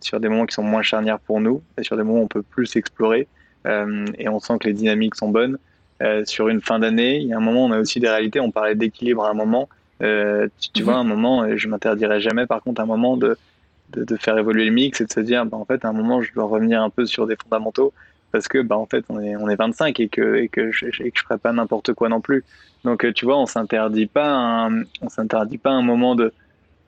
Speaker 1: sur des moments qui sont moins charnières pour nous et sur des moments où on peut plus explorer euh, et on sent que les dynamiques sont bonnes. Euh, sur une fin d'année, il y a un moment, on a aussi des réalités. On parlait d'équilibre à un moment. Euh, tu, tu vois, mhm. un moment, je m'interdirais jamais, par contre, un moment de, de, de, faire évoluer le mix et de se dire, bah, en fait, à un moment, je dois revenir un peu sur des fondamentaux parce que bah en fait on est on est 25 et que et que je et que je ferai pas n'importe quoi non plus. Donc euh, tu vois, on s'interdit pas un, on s'interdit pas un moment de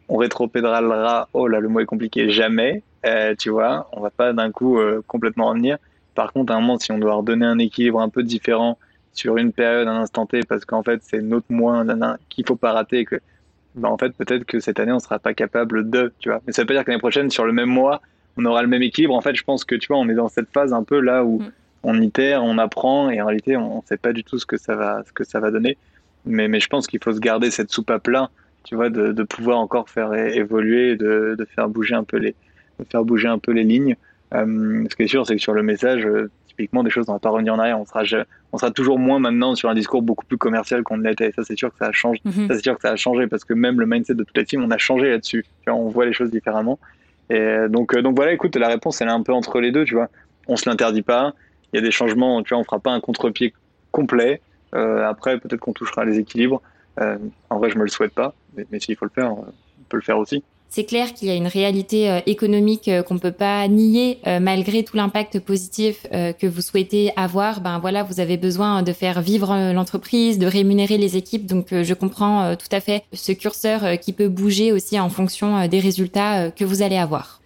Speaker 1: on rétropédalera. Oh là, le mot est compliqué. Jamais, euh, tu vois, on va pas d'un coup euh, complètement revenir. Par contre, à un moment, si on doit redonner un équilibre un peu différent sur une période, un instant T, parce qu'en fait c'est notre moins qu'il faut pas rater, que bah en fait peut-être que cette année on sera pas capable de, tu vois. Mais ça veut pas dire que l'année prochaine sur le même mois on aura le même équilibre. En fait, je pense que tu vois, on est dans cette phase un peu là où mm. on itère, on apprend, et en réalité, on ne sait pas du tout ce que ça va, ce que ça va donner. Mais, mais je pense qu'il faut se garder cette soupe à plat, tu vois, de, de pouvoir encore faire évoluer, de, de, faire bouger un peu les, de faire bouger un peu les lignes. Euh, ce qui est sûr, c'est que sur le message, euh, typiquement, des choses, on va pas revenir en arrière. On sera, on sera toujours moins maintenant sur un discours beaucoup plus commercial qu'on l'était. Ça, c'est sûr que ça a changé. Mm-hmm. Ça, c'est sûr que ça a changé parce que même le mindset de toute la team, on a changé là-dessus. on voit les choses différemment. Euh, donc voilà, écoute, la réponse, elle est un peu entre les deux, tu vois. On se l'interdit pas. Il y a des changements, tu vois, on fera pas un contre-pied complet. Euh, après, peut-être qu'on touchera les équilibres. Euh, en vrai, je me le souhaite pas, mais, s'il faut le faire, on peut le faire aussi.
Speaker 2: C'est clair qu'il y a une réalité euh, économique euh, qu'on peut pas nier euh, malgré tout l'impact positif que vous souhaitez avoir. Ben voilà, vous avez besoin de faire vivre l'entreprise, de rémunérer les équipes. Donc je comprends tout à fait ce curseur qui peut bouger aussi en fonction des résultats que vous allez avoir.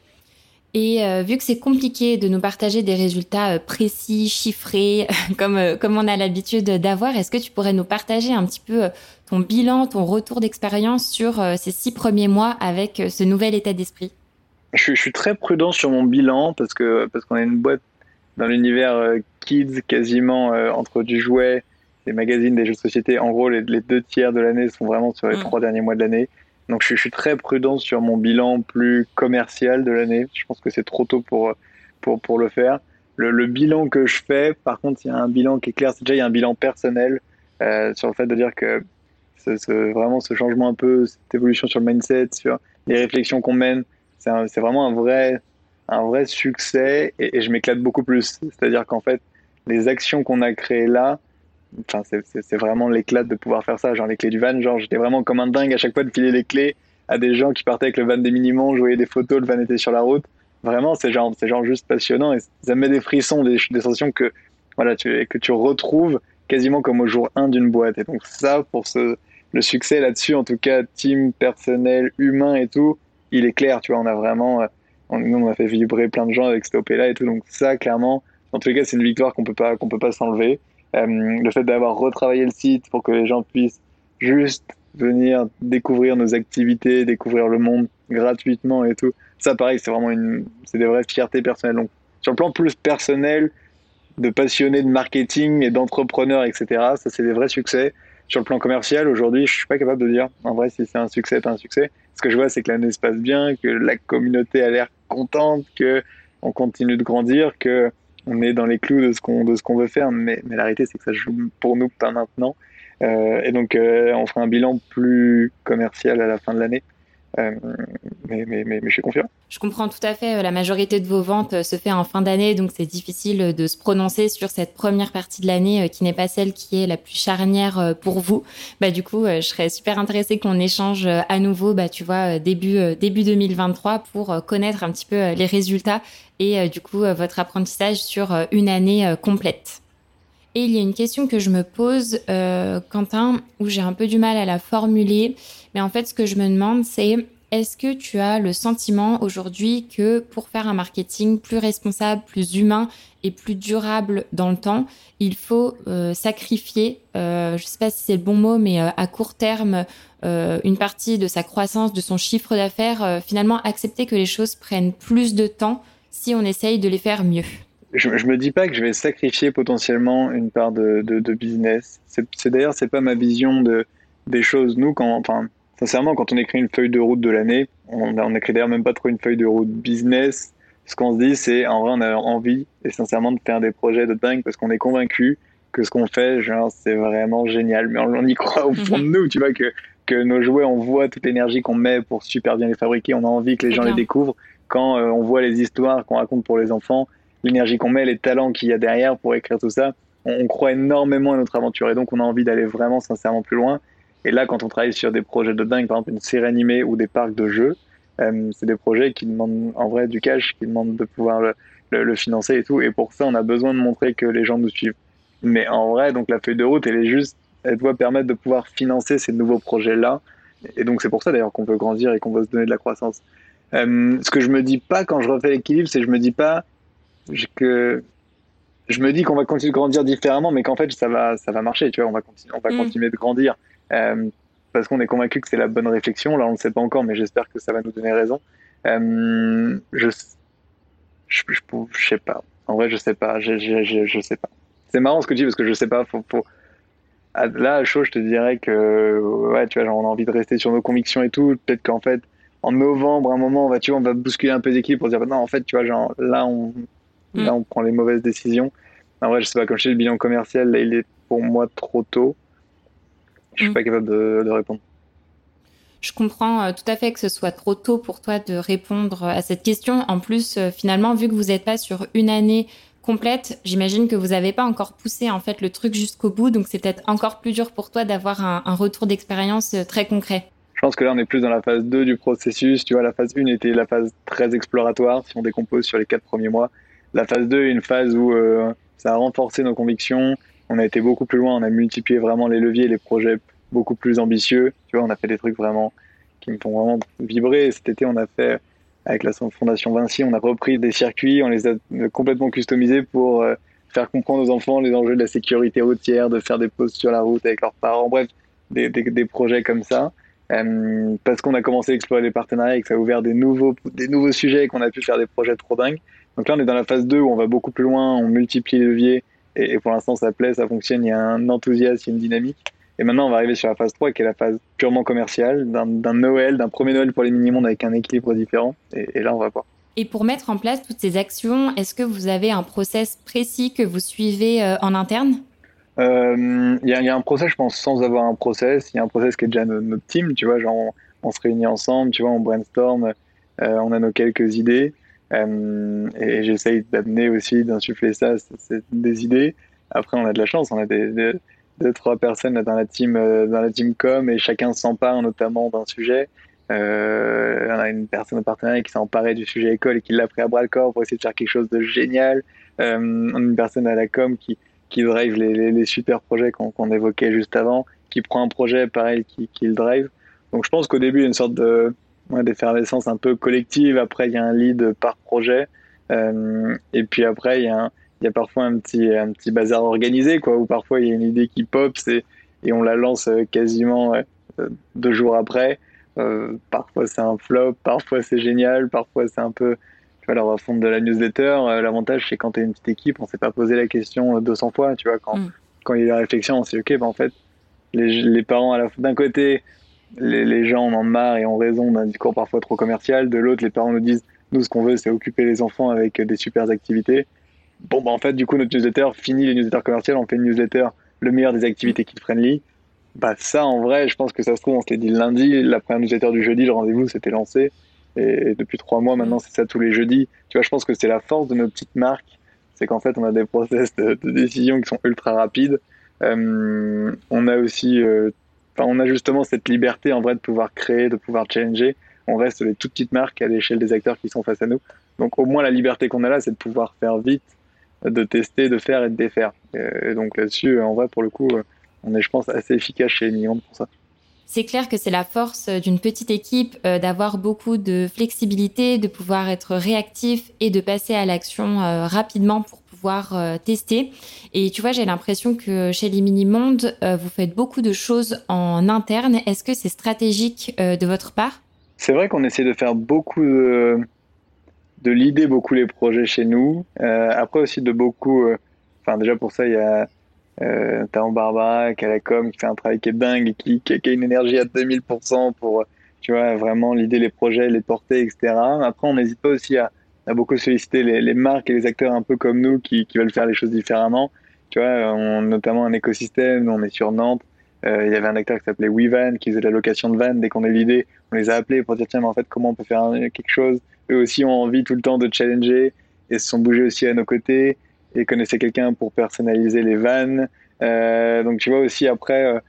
Speaker 2: Et euh, vu que c'est compliqué de nous partager des résultats euh, précis, chiffrés, <laughs> comme, euh, comme on a l'habitude d'avoir, est-ce que tu pourrais nous partager un petit peu ton bilan, ton retour d'expérience sur ces six premiers mois avec ce nouvel état d'esprit?
Speaker 1: Je, je, suis très prudent sur mon bilan parce que parce qu'on est une boîte dans l'univers kids quasiment entre du jouet, des magazines, des jeux de société. En gros, les, les deux tiers de l'année sont vraiment sur les mmh. trois derniers mois de l'année. Donc je, suis très prudent sur mon bilan plus commercial de l'année. Je pense que c'est trop tôt pour, pour, pour le faire. Le, le, bilan que je fais, par contre, il y a un bilan qui est clair. C'est déjà il y a un bilan personnel euh, sur le fait de dire que ce, ce, vraiment ce changement un peu, cette évolution sur le mindset, sur les réflexions qu'on mène, c'est vraiment un vrai, un vrai succès et je m'éclate beaucoup plus. C'est-à-dire qu'en fait, les actions qu'on a créées là, enfin, c'est vraiment l'éclat de pouvoir faire ça. Genre les clés du van, genre j'étais vraiment comme un dingue à chaque fois de filer les clés à des gens qui partaient avec le van des minimums, jouaient des photos, le van était sur la route. Vraiment, c'est genre, genre juste passionnant et ça met des frissons, des, sensations que, voilà, tu, que tu retrouves quasiment comme au jour 1 d'une boîte. Et donc ça, pour ce, le succès là-dessus, en tout cas, team, personnel, humain et tout, il est clair, tu vois, on a vraiment, on, nous, on a fait vibrer plein de gens avec cette OP-là et tout. Donc ça, clairement, en les cas, c'est une victoire qu'on peut pas, qu'on peut pas s'enlever. Euh, le fait d'avoir retravaillé le site pour que les gens puissent juste venir découvrir nos activités, découvrir le monde gratuitement et tout. Ça, pareil, c'est vraiment une, c'est des vraies fiertés personnelles. Donc, sur le plan plus personnel, de passionnés de marketing et d'entrepreneurs, etc., ça, c'est des vrais succès. Sur le plan commercial, aujourd'hui, je suis pas capable de dire, en vrai, si c'est un succès, pas un succès. Ce que je vois, c'est que l'année se passe bien, que la communauté a l'air contente, que on continue de grandir, que on est dans les clous de ce qu'on de ce qu'on veut faire, mais, mais la réalité c'est que ça joue pour nous pas maintenant. Euh, et donc euh, on fera un bilan plus commercial à la fin de l'année. Euh, mais, mais, mais, mais, je suis confiant.
Speaker 2: Je comprends tout à fait. La majorité de vos ventes se fait en fin d'année, donc c'est difficile de se prononcer sur cette première partie de l'année qui n'est pas celle qui est la plus charnière pour vous. Bah, du coup, je serais super intéressée qu'on échange à nouveau, bah, tu vois, début, début 2023 pour connaître un petit peu les résultats et euh, du coup euh, votre apprentissage sur euh, une année complète. Et il y a une question que je me pose, Quentin, où j'ai un peu du mal à la formuler, mais en fait ce que je me demande c'est est-ce que tu as le sentiment aujourd'hui que pour faire un marketing plus responsable, plus humain et plus durable dans le temps, il faut sacrifier, je ne sais pas si c'est le bon mot, mais à court terme, une partie de sa croissance, de son chiffre d'affaires, finalement accepter que les choses prennent plus de temps si on essaye de les faire mieux?
Speaker 1: Je, je me dis pas que je vais sacrifier potentiellement une part de, de, de business. C'est d'ailleurs c'est pas ma vision de des choses. Nous quand enfin sincèrement quand on écrit une feuille de route de l'année, on, on écrit d'ailleurs même pas trop une feuille de route business. Ce qu'on se dit c'est en vrai on a envie et sincèrement de faire des projets de dingue parce qu'on est convaincu que ce qu'on fait genre c'est vraiment génial. Mais on, y croit au fond de nous, tu vois que que nos jouets on voit toute l'énergie qu'on met pour super bien les fabriquer. On a envie que les gens les découvrent quand euh, on voit les histoires qu'on raconte pour les enfants, l'énergie qu'on met, les talents qu'il y a derrière pour écrire tout ça, on, croit énormément à notre aventure et donc on a envie d'aller vraiment sincèrement plus loin. Et là, quand on travaille sur des projets de dingue, par exemple une série animée ou des parcs de jeux, euh, c'est des projets qui demandent en vrai du cash, qui demandent de pouvoir le, financer et tout. Et pour ça, on a besoin de montrer que les gens nous suivent. Mais en vrai, donc la feuille de route, elle est juste, elle doit permettre de pouvoir financer ces nouveaux projets-là. Et donc c'est pour ça d'ailleurs qu'on veut grandir et qu'on veut se donner de la croissance. Euh, ce que je me dis pas quand je refais l'équilibre, c'est que je me dis pas que je me dis qu'on va continuer de grandir différemment, mais qu'en fait ça va ça va marcher, tu vois, on va continuer on va mm. continuer de grandir euh, parce qu'on est convaincu que c'est la bonne réflexion. Là, on ne sait pas encore, mais j'espère que ça va nous donner raison. Euh, je, je, je, sais pas. En vrai, je sais pas. Je, je, je, sais pas. C'est marrant ce que tu dis parce que je sais pas. Faut, faut... Là, à chaud, je te dirais que ouais, tu vois, genre, on a envie de rester sur nos convictions et tout. Peut-être qu'en fait, en novembre, à un moment, on va, tu vois, on va bousculer un peu d'équipe pour dire, non, en fait, tu vois, genre, là, on, là, mm. on prend les mauvaises décisions. En vrai, je sais pas, comme je dis, le bilan commercial, là, il est pour moi trop tôt. Je suis mm. pas capable de, répondre.
Speaker 2: Je comprends euh, tout à fait que ce soit trop tôt pour toi de répondre à cette question. En plus, euh, finalement, vu que vous n'êtes pas sur une année complète, j'imagine que vous n'avez pas encore poussé en fait le truc jusqu'au bout, donc c'est peut-être encore plus dur pour toi d'avoir un, un retour d'expérience euh, très concret.
Speaker 1: Je pense que là, on est plus dans la phase 2 du processus. Tu vois, la phase 1 était la phase très exploratoire, si on décompose sur les quatre premiers mois. La phase 2 est une phase où euh, ça a renforcé nos convictions. On a été beaucoup plus loin, on a multiplié vraiment les leviers, les projets beaucoup plus ambitieux. Tu vois, on a fait des trucs vraiment qui me font vraiment vibrer. Cet été, on a fait, avec la Fondation Vinci, on a repris des circuits, on les a complètement customisés pour euh, faire comprendre aux enfants les enjeux de la sécurité routière, de faire des pauses sur la route avec leurs parents. Bref, des, des, des projets comme ça. Euh, parce qu'on a commencé à explorer des partenariats et que ça a ouvert des nouveaux, des nouveaux sujets et qu'on a pu faire des projets trop dingues. Donc là, on est dans la phase 2 où on va beaucoup plus loin, on multiplie les leviers et, pour l'instant, ça plaît, ça fonctionne, il y a un enthousiasme, il y a une dynamique. Et maintenant, on va arriver sur la phase 3 qui est la phase purement commerciale, d'un Noël, d'un premier Noël pour les mini-mondes avec un équilibre différent. Et, et, là, on va voir.
Speaker 2: Et pour mettre en place toutes ces actions, est-ce que vous avez un process précis que vous suivez euh, en interne?
Speaker 1: Il euh, y, y, a un process, je pense, sans avoir un process. Il y a un process qui est déjà notre, notre team, tu vois, genre on, on, se réunit ensemble, tu vois, on brainstorm, euh, on a nos quelques idées. Euh, et j'essaye d'amener aussi, d'insuffler ça, c'est des idées. Après, on a de la chance, on a deux, trois personnes dans la team, euh, dans la team com, et chacun s'empare notamment d'un sujet. Euh, on a une personne au partenariat qui s'est emparée du sujet école et qui l'a pris à bras le corps pour essayer de faire quelque chose de génial. On a une personne à la com qui, drive les super projets qu'on évoquait juste avant, qui prend un projet pareil, qui, qui le drive. Donc je pense qu'au début, il y a une sorte de ouais, d'effervescence un peu collective. Après, il y a un lead par projet. Euh, et puis après, il y, a un, il y a parfois un petit, un petit bazar organisé, quoi, où parfois il y a une idée qui pop et, et on la lance euh, quasiment euh, deux jours après. Euh, parfois c'est un flop, parfois c'est génial, parfois c'est un peu tu vois, la refonte de la newsletter, l'avantage, c'est quand tu es une petite équipe, on s'est pas posé la question 200 fois, tu vois, quand, mm. quand il y a eu la réflexion, on s'est dit, ok, bah, en fait, les, les parents, d'un côté, les, gens en ont marre et ont raison d'un discours parfois trop commercial, de l'autre, les parents nous disent, nous, ce qu'on veut, c'est occuper les enfants avec des super activités. Bon, bah, en fait, du coup, notre newsletter finit les newsletters commerciales, on fait une newsletter, le meilleur des activités kid-friendly. Bah, ça, en vrai, je pense que ça se trouve, on l'est dit lundi, la première newsletter du jeudi, le rendez-vous, c'était lancé. Et depuis trois mois maintenant, c'est ça tous les jeudis. Tu vois, je pense que c'est la force de nos petites marques, c'est qu'en fait, on a des process de, de, décision qui sont ultra rapides. Euh, on a aussi, euh, on a justement cette liberté en vrai de pouvoir créer, de pouvoir challenger. On reste les toutes petites marques à l'échelle des acteurs qui sont face à nous. Donc, au moins, la liberté qu'on a là, c'est de pouvoir faire vite, de tester, de faire et de défaire. Et donc là-dessus, en vrai, pour le coup, on est, je pense, assez efficace chez les pour ça.
Speaker 2: C'est clair que c'est la force d'une petite équipe euh, d'avoir beaucoup de flexibilité, de pouvoir être réactif et de passer à l'action euh, rapidement euh, tester. Et tu vois, j'ai l'impression que chez les mini-mondes, euh, vous faites beaucoup de choses en interne. Est-ce que c'est stratégique euh, de votre part?
Speaker 1: C'est vrai qu'on essaie de faire beaucoup de, de l'idée, beaucoup les projets chez nous. après aussi de beaucoup... Enfin déjà pour ça, il y a euh, Barbara qui a la com, qui fait un travail qui est dingue et qui, qui, qui a une énergie à 2000% pour, tu vois, vraiment l'idée, les projets, les porter, etc. Après, on n'hésite pas aussi à, à beaucoup solliciter les, marques et les acteurs un peu comme nous qui, veulent faire les choses différemment. Tu vois, on, notamment un écosystème, on est sur Nantes. Euh, il y avait un acteur qui s'appelait WeVan qui faisait de la location de van. Dès qu'on a eu l'idée, on les a appelés pour dire tiens, mais en fait, comment on peut faire quelque chose? Eux aussi ont envie tout le temps de challenger et se sont bougés aussi à nos côtés et connaissaient quelqu'un pour personnaliser les vannes. Euh, donc tu vois aussi après, euh,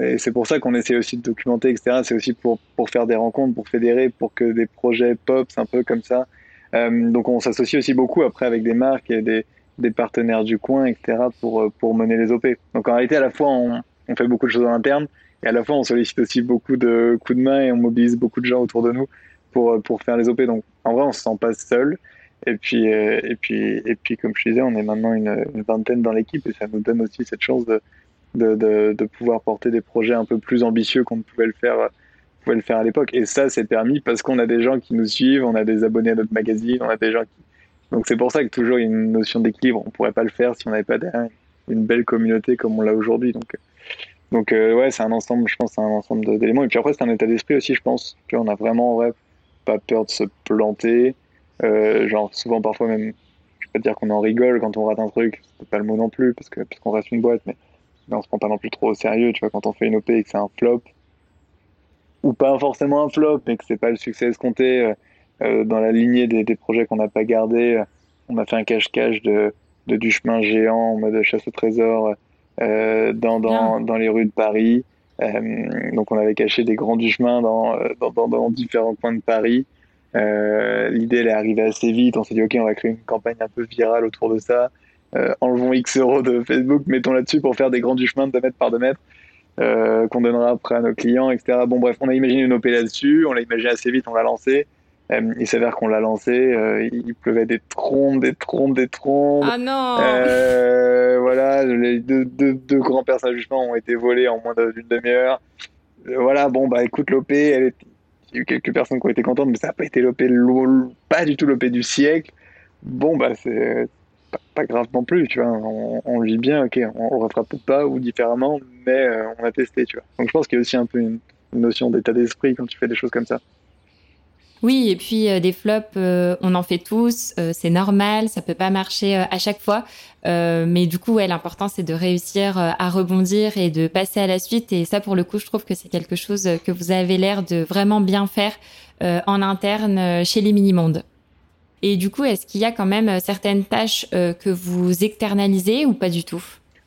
Speaker 1: et c'est pour ça qu'on essaie aussi de documenter, etc. C'est aussi pour, pour faire des rencontres, pour fédérer, pour que des projets pop, un peu comme ça. Euh, donc on s'associe aussi beaucoup après avec des marques et des, partenaires du coin, etc. pour, pour mener les OP. Donc en réalité, à la fois, on, fait beaucoup de choses en interne et à la fois, on sollicite aussi beaucoup de coups de main et on mobilise beaucoup de gens autour de nous pour, pour faire les OP. Donc en vrai, on se sent pas seul. Et puis, euh, et puis, et puis, comme je disais, on est maintenant une, vingtaine dans l'équipe et ça nous donne aussi cette chance de, de, de pouvoir porter des projets un peu plus ambitieux qu'on ne pouvait le faire, pouvait le faire à l'époque. Et ça, c'est permis parce qu'on a des gens qui nous suivent, on a des abonnés à notre magazine, on a des gens qui. Donc c'est pour ça que toujours y a une notion d'équilibre. On pourrait pas le faire si on n'avait pas une belle communauté comme on l'a aujourd'hui. Donc, donc euh, ouais, c'est un ensemble, je pense, c'est un ensemble d'éléments. Et puis après, c'est un état d'esprit aussi, je pense. Tu vois, on a vraiment ouais, pas peur de se planter. Euh, genre souvent parfois même, je peux dire qu'on en rigole quand on rate un truc, c'est pas le mot non plus parce que parce qu'on reste une boîte, mais on se prend pas non plus trop au sérieux, tu vois, quand on fait une OP et que c'est un flop ou pas forcément un flop, mais que c'est pas le succès escompté euh, euh, dans la lignée des, des projets qu'on n'a pas gardé. On a fait un cache-cache de, de, du chemin géant en mode chasse au trésor euh, dans, dans, dans les rues de Paris. donc on avait caché des grands du chemin dans, dans, dans, différents coins de Paris. L'idée elle est arrivée assez vite. On s'est dit ok, on va créer une campagne un peu virale autour de ça. enlevons X euros de Facebook, mettons là-dessus pour faire des grands du chemin de 2 mètres par 2 mètres. Qu'on donnera après à nos clients, etc. Bon bref, on a imaginé une OP là-dessus, on l'a imaginé assez vite, on l'a lancé. Euh, il s'avère qu'on l'a lancé, euh, il pleuvait des trompes, des trompes, des trompes.
Speaker 2: Ah non
Speaker 1: euh, Voilà, les deux, deux, deux grands personnages justement ont été volés en moins d'une demi-heure. voilà, bon bah écoute, l'OP, elle est... il y a eu quelques personnes qui ont été contentes, mais ça n'a pas été l'OP, pas du tout l'OP du siècle. Bon bah c'est pas, grave non plus, tu vois. On, vit bien, ok, on, on refera pas ou différemment, mais on a testé, tu vois. Donc je pense qu'il y a aussi un peu une notion d'état d'esprit quand tu fais des choses comme ça.
Speaker 2: Oui, et puis euh, des flops, euh, on en fait tous, euh, c'est normal, ça peut pas marcher à chaque fois, mais du coup, l'important c'est de réussir à rebondir et de passer à la suite. Et ça, pour le coup, je trouve que c'est quelque chose que vous avez l'air de vraiment bien faire en interne chez les mini-mondes. Et du coup, est-ce qu'il y a quand même certaines tâches que vous externalisez ou pas du tout?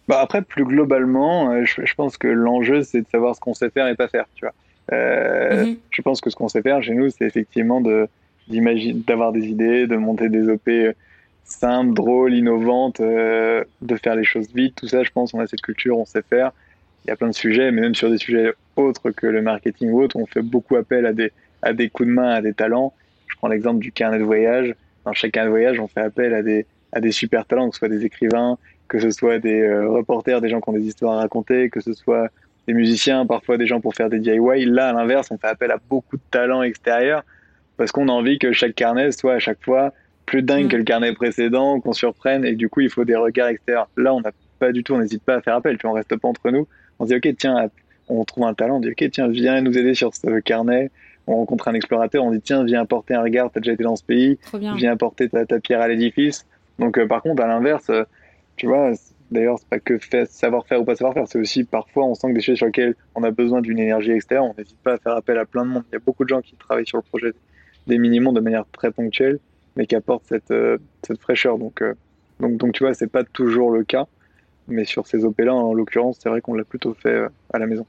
Speaker 1: Bah Après, plus globalement, je, je pense que l'enjeu, c'est de savoir ce qu'on sait faire et pas faire, tu vois. Euh, mhm. Je pense que ce qu'on sait faire chez nous, c'est effectivement de d'avoir des idées, de monter des OP simples, drôles, innovantes, euh, de faire les choses vite. Tout ça, je pense, on a cette culture, on sait faire. Il y a plein de sujets, mais même sur des sujets autres que le marketing ou autre, on fait beaucoup appel à des, à des coups de main, à des talents. Je prends l'exemple du carnet de voyage. Dans de voyage, on fait appel à des, à des super talents, que ce soit des écrivains, que ce soit des euh, reporters, des gens qui ont des histoires à raconter, que ce soit des musiciens, parfois des gens pour faire des DIY. Là, à l'inverse, on fait appel à beaucoup de talents extérieurs parce qu'on a envie que chaque carnet soit à chaque fois plus dingue mm. que le carnet précédent, qu'on surprenne et du coup, il faut des regards extérieurs. Là, on n'a pas du tout, on n'hésite pas à faire appel, tu on reste pas entre nous. On se dit, OK, tiens, on trouve un talent, on dit, OK, tiens, viens nous aider sur ce carnet. On rencontre un explorateur, on dit, tiens, viens apporter un regard, t'as déjà été dans ce pays, viens apporter ta, pierre à l'édifice. Donc, euh, par contre, à l'inverse, euh, tu vois, D'ailleurs, c'est pas que savoir faire ou pas savoir faire, c'est aussi parfois on sent que des choses sur lesquelles on a besoin d'une énergie extérieure, on n'hésite pas à faire appel à plein de monde. Il y a beaucoup de gens qui travaillent sur le projet des minimums de manière très ponctuelle, mais qui apportent cette, euh, cette fraîcheur. Donc, donc, donc, tu vois, c'est pas toujours le cas, mais sur ces OP-là, en l'occurrence, c'est vrai qu'on l'a plutôt fait à la maison.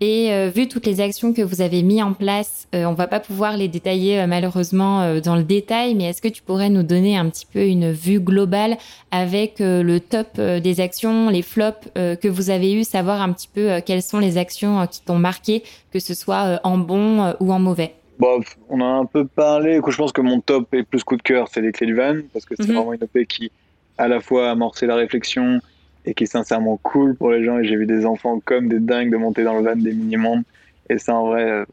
Speaker 2: Et euh, vu toutes les actions que vous avez mis en place, euh, on va pas pouvoir les détailler euh, malheureusement dans le détail, mais est-ce que tu pourrais nous donner un petit peu une vue globale avec le top des actions, les flops que vous avez eu, savoir un petit peu quelles sont les actions qui t'ont marqué, que ce soit en bon ou en mauvais?
Speaker 1: Bon, on a un peu parlé. Je pense que mon top et plus coup de cœur, c'est les clés du van, parce que c'est mhm. vraiment une OP qui, à la fois, amorcé la réflexion, et qui est sincèrement cool pour les gens. Et j'ai vu des enfants comme des dingues de monter dans le van des mini-mondes. Et ça, en vrai, euh,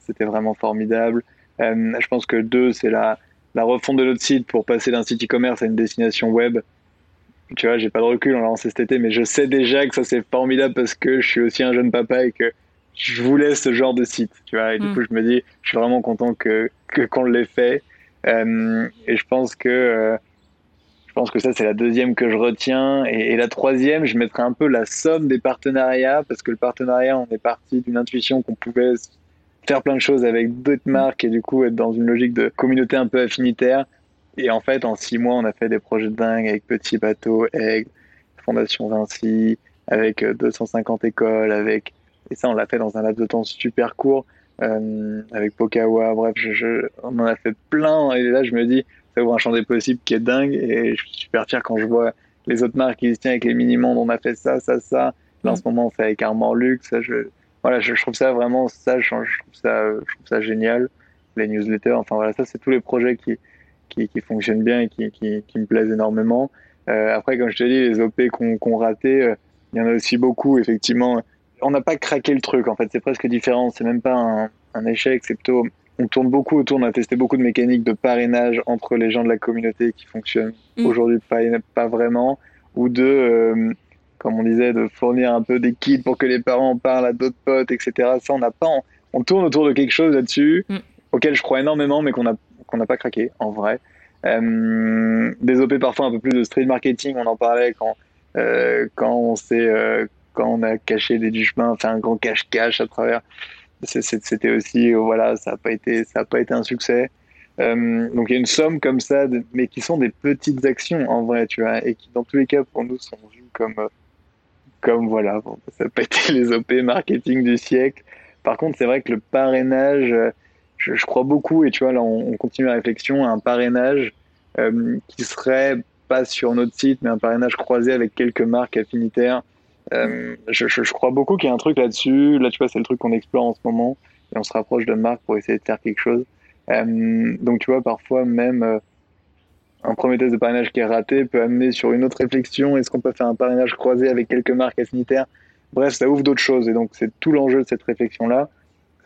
Speaker 1: c'était vraiment formidable. Euh, je pense que deux, c'est la, la refonte de notre site pour passer d'un site e-commerce à une destination web. Tu vois, j'ai pas de recul, on l'a lancé cet été, mais je sais déjà que ça c'est formidable parce que je suis aussi un jeune papa et que je voulais ce genre de site. Tu vois, et du mm. coup, je me dis, je suis vraiment content que qu'on l'ait fait. Euh, et je pense que je pense que ça, c'est la deuxième que je retiens. Et, la troisième, je mettrai un peu la somme des partenariats, parce que le partenariat, on est parti d'une intuition qu'on pouvait faire plein de choses avec d'autres marques et du coup être dans une logique de communauté un peu affinitaire. Et en fait, en six mois, on a fait des projets de dingue avec Petit Bateau, Aigle, Fondation Vinci, avec 250 euh, écoles, avec et ça, on l'a fait dans un laps de temps super court, euh, avec Pokawa. Bref, je, on en a fait plein. Et là, je me dis, ça ouvre un champ des possibles qui est dingue et je suis super fier quand je vois les autres marques qui se tiennent avec les mini-mondes, on a fait ça, ça, ça. Là, en ce moment, on fait avec Armand Luxe. Ça, je, voilà, je, trouve ça vraiment, ça, je, trouve ça, je trouve ça génial. Les newsletters, enfin voilà, ça, c'est tous les projets qui, qui, qui, fonctionnent bien et qui, qui, qui me plaisent énormément. Euh, après, comme je te dis, les OP qu'on qu raté, euh, il y en a aussi beaucoup, effectivement. On n'a pas craqué le truc, en fait, c'est presque différent. C'est même pas un, un échec, c'est plutôt on tourne beaucoup autour, on a testé beaucoup de mécaniques de parrainage entre les gens de la communauté qui fonctionnent mm. aujourd'hui pas, pas vraiment, ou de, euh, comme on disait, de fournir un peu des kits pour que les parents parlent à d'autres potes, etc. Ça, on n'a pas, on, tourne autour de quelque chose là-dessus, mm. auquel je crois énormément, mais qu'on n'a pas craqué, en vrai. Euh, des OP parfois un peu plus de street marketing, on en parlait quand, euh, quand on s'est, quand on a caché des du chemin, fait un grand cache-cache à travers c'était aussi, euh, voilà, ça n'a pas été, ça a pas été un succès. Euh, donc il y a une somme comme ça, mais qui sont des petites actions en vrai, tu vois, et qui dans tous les cas pour nous sont vues comme euh, comme voilà, ça n'a pas <laughs> été les OP marketing du siècle. Par contre, c'est vrai que le parrainage, je, crois beaucoup, et tu vois, là, on, continue la réflexion, un parrainage qui serait pas sur notre site, mais un parrainage croisé avec quelques marques affinitaires. Euh, je, crois beaucoup qu'il y a un truc là-dessus. Là, tu vois, c'est le truc qu'on explore en ce moment, et on se rapproche de marques pour essayer de faire quelque chose. Euh, donc, tu vois, parfois même euh, un premier test de parrainage qui est raté peut amener sur une autre réflexion. Est-ce qu'on peut faire un parrainage croisé avec quelques marques affinitaires? Bref, ça ouvre d'autres choses. Et donc, c'est tout l'enjeu de cette réflexion-là.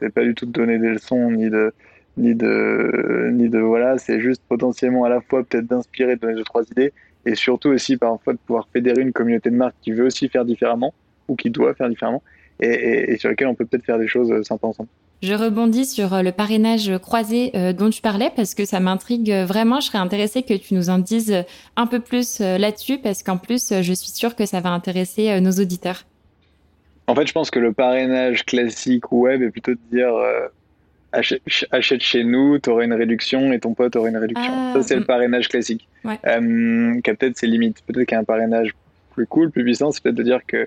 Speaker 1: C'est pas du tout de donner des leçons ni de, ni de, ni de voilà. C'est juste potentiellement à la fois peut-être d'inspirer, de donner deux, trois idées. Et surtout aussi parfois de pouvoir fédérer une communauté de marques qui veut aussi faire différemment ou qui doit faire différemment et, et, sur lesquelles on peut peut-être faire des choses euh, sympas ensemble.
Speaker 2: Je rebondis sur euh, le parrainage croisé euh, dont tu parlais parce que ça m'intrigue vraiment. Je serais intéressée que tu nous en dises un peu plus là-dessus parce qu'en plus, je suis sûre que ça va intéresser nos auditeurs.
Speaker 1: En fait, je pense que le parrainage classique web est plutôt de dire achète, chez nous, tu auras une réduction et ton pote aura une réduction. Ah, ça, c'est le mm. parrainage classique. Ouais. Euh, qui a peut-être ses limites. Peut-être qu'un parrainage plus cool, plus puissant, c'est peut-être de dire que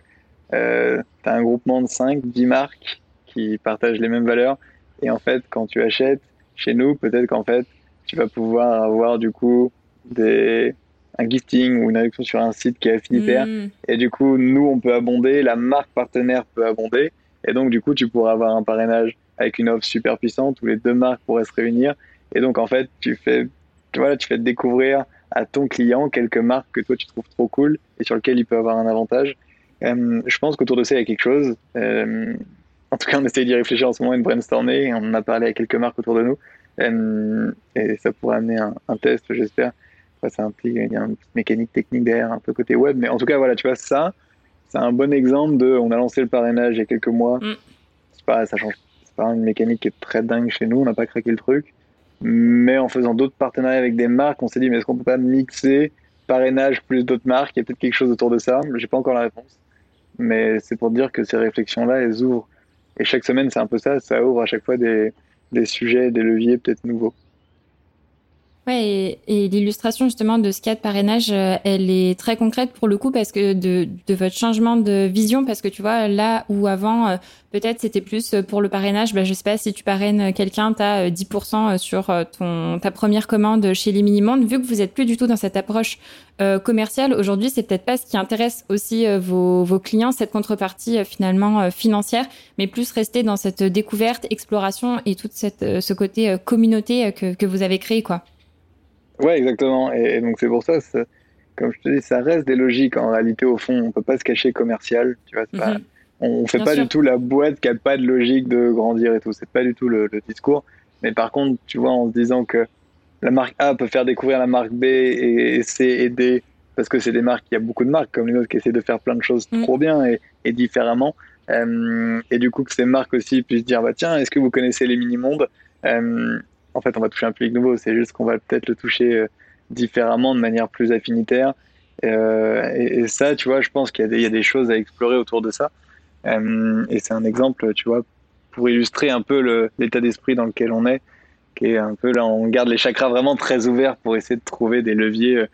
Speaker 1: euh, tu as un groupement de 5, 10 marques qui partagent les mêmes valeurs. Et en fait, quand tu achètes chez nous, peut-être qu'en fait, tu vas pouvoir avoir du coup des, un gifting ou une réduction sur un site qui est affinitaire. Mm. Et du coup, nous, on peut abonder, la marque partenaire peut abonder. Et donc, du coup, tu pourras avoir un parrainage avec une offre super puissante où les deux marques pourraient se réunir. Et donc, en fait, tu fais, vois, tu fais découvrir à ton client quelques marques que toi tu trouves trop cool et sur lesquelles il peut avoir un avantage. Euh, je pense qu'autour de ça, il y a quelque chose. Euh, en tout cas, on essaie d'y réfléchir en ce moment, une brainstormer, et on a parlé à quelques marques autour de nous. Euh, et ça pourrait amener un, test, j'espère. ça implique, il y a une mécanique technique derrière, un peu côté web. Mais en tout cas, voilà, tu vois, ça, c'est un bon exemple de, on a lancé le parrainage il y a quelques mois. Mm. C'est pas, ça change pas une mécanique qui est très dingue chez nous, on n'a pas craqué le truc. Mais en faisant d'autres partenariats avec des marques, on s'est dit, mais est-ce qu'on peut pas mixer parrainage plus d'autres marques? Il y a peut-être quelque chose autour de ça. J'ai pas encore la réponse. Mais c'est pour dire que ces réflexions-là, elles ouvrent. Et chaque semaine, c'est un peu ça. Ça ouvre à chaque fois des, des sujets, des leviers peut-être nouveaux.
Speaker 2: Ouais, et, l'illustration justement de ce cas de parrainage, euh, elle est très concrète pour le coup parce que de, de votre changement de vision, parce que tu vois, là où avant, euh, peut-être c'était plus pour le parrainage, bah, je sais pas si tu parraines quelqu'un, tu as 10% sur euh, ton, ta première commande chez les mini-mondes. Vu que vous êtes plus du tout dans cette approche commerciale, aujourd'hui, c'est peut-être pas ce qui intéresse aussi vos, vos clients, cette contrepartie finalement financière, mais plus rester dans cette découverte, exploration et tout cette, ce côté communauté que, que vous avez créé, quoi.
Speaker 1: Ouais, exactement. Et, donc c'est pour ça, comme je te dis, ça reste des logiques. En réalité, au fond, on peut pas se cacher commercial. Tu vois, pas, mhm. on, fait pas du tout la boîte qui a pas de logique de grandir et tout. C'est pas du tout le, discours. Mais par contre, tu vois, en se disant que la marque A peut faire découvrir la marque B et, C et D, parce que c'est des marques, il y a beaucoup de marques comme les nôtres qui essaient de faire plein de choses mhm. trop bien et, et différemment. Euh, et du coup, que ces marques aussi puissent dire, bah tiens, est-ce que vous connaissez les mini-mondes? Euh, en fait, on va toucher un public nouveau. C'est juste qu'on va peut-être le toucher euh, différemment, de manière plus affinitaire. Euh, et, ça, tu vois, je pense qu'il y, a des choses à explorer autour de ça. Euh, et c'est un exemple, tu vois, pour illustrer un peu l'état d'esprit dans lequel on est, qui est un peu là, on garde les chakras vraiment très ouverts pour essayer de trouver des leviers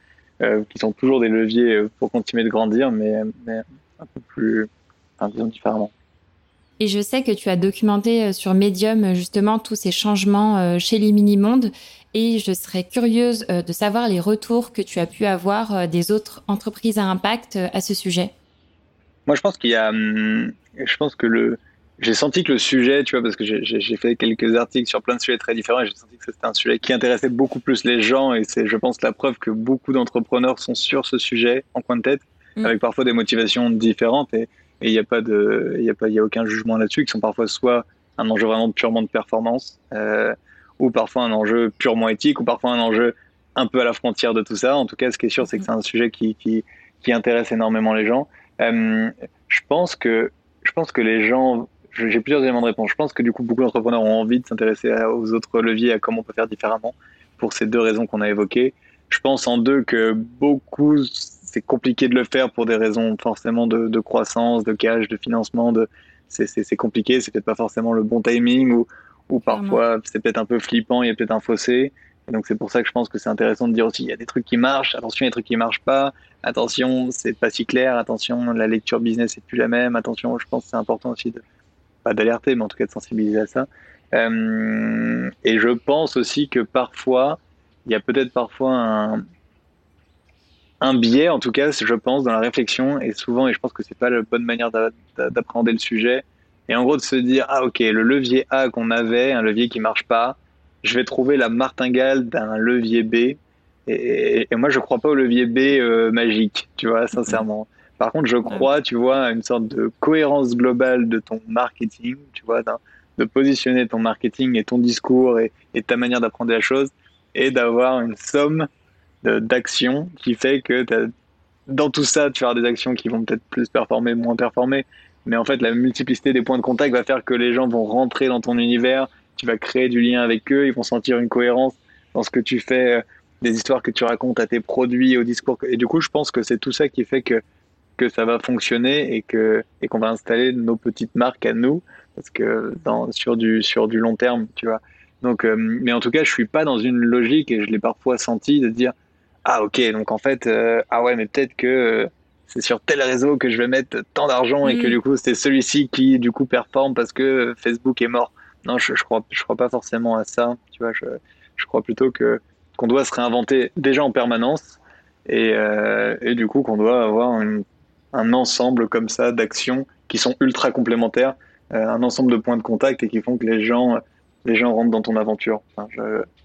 Speaker 1: qui sont toujours des leviers pour continuer de grandir, mais, un peu plus, disons différemment.
Speaker 2: Et je sais que tu as documenté euh, sur Medium euh, justement tous ces changements euh, chez les mini-mondes. Et je serais curieuse de savoir les retours que tu as pu avoir des autres entreprises à impact à ce sujet.
Speaker 1: Moi, je pense qu'il y a, hum, je pense que le, j'ai senti que le sujet, tu vois, parce que j'ai fait quelques articles sur plein de sujets très différents et j'ai senti que c'était un sujet qui intéressait beaucoup plus les gens et c'est, je pense, la preuve que beaucoup d'entrepreneurs sont sur ce sujet en coin de tête, mmh. avec parfois des motivations différentes et, et il n'y a pas de, il y a pas, il a aucun jugement là-dessus, qui sont parfois soit un enjeu vraiment purement de performance, euh, ou parfois un enjeu purement éthique, ou parfois un enjeu un peu à la frontière de tout ça. En tout cas, ce qui est sûr, c'est que c'est un sujet qui, qui, qui, intéresse énormément les gens. Euh, je pense que, je pense que les gens, j'ai plusieurs éléments de réponse. Je pense que du coup, beaucoup d'entrepreneurs ont envie de s'intéresser aux autres leviers, à comment on peut faire différemment, pour ces deux raisons qu'on a évoquées. Je pense en deux que beaucoup c'est compliqué de le faire pour des raisons forcément de, croissance, de cash, de financement. De, c'est compliqué, c'est peut-être pas forcément le bon timing ou, ou parfois c'est peut-être un peu flippant, il y a peut-être un fossé. donc c'est pour ça que je pense que c'est intéressant de dire aussi, il y a des trucs qui marchent, attention, il y a des trucs qui marchent pas, attention, c'est pas si clair, attention, la lecture business est plus la même, attention, je pense que c'est important aussi de, pas d'alerter, mais en tout cas de sensibiliser à ça. Euh, et je pense aussi que parfois, il y a peut-être parfois un, biais, en tout cas, je pense, dans la réflexion, et souvent, et je pense que c'est pas la bonne manière d'appréhender le sujet, et en gros de se dire, ah ok, le levier A qu'on avait, un levier qui marche pas, je vais trouver la martingale d'un levier B. Et, moi, je crois pas au levier B euh, magique, tu vois, sincèrement. Par contre, je crois, tu vois, à une sorte de cohérence globale de ton marketing, tu vois, de positionner ton marketing et ton discours et, ta manière d'apprendre la chose et d'avoir une somme d'actions qui fait que dans tout ça, tu vas des actions qui vont peut-être plus performer, moins performer. Mais en fait, la multiplicité des points de contact va faire que les gens vont rentrer dans ton univers, tu vas créer du lien avec eux, ils vont sentir une cohérence dans ce que tu fais, euh, des histoires que tu racontes à tes produits, au discours. Et du coup, je pense que c'est tout ça qui fait que, que ça va fonctionner et que et qu'on va installer nos petites marques à nous, parce que dans, sur, du, sur du long terme, tu vois. Donc, euh, mais en tout cas, je suis pas dans une logique, et je l'ai parfois senti, de dire Ah, ok, donc en fait, euh, ah ouais, mais peut-être que c'est sur tel réseau que je vais mettre tant d'argent et que mm. du coup, c'est celui-ci qui, du coup, performe parce que Facebook est mort non, je, je crois, je crois pas forcément à ça. Tu vois, je, je crois plutôt que qu'on doit se réinventer déjà en permanence et, euh, et du coup qu'on doit avoir une, un ensemble comme ça d'actions qui sont ultra complémentaires, euh, un ensemble de points de contact et qui font que les gens, les gens rentrent dans ton aventure.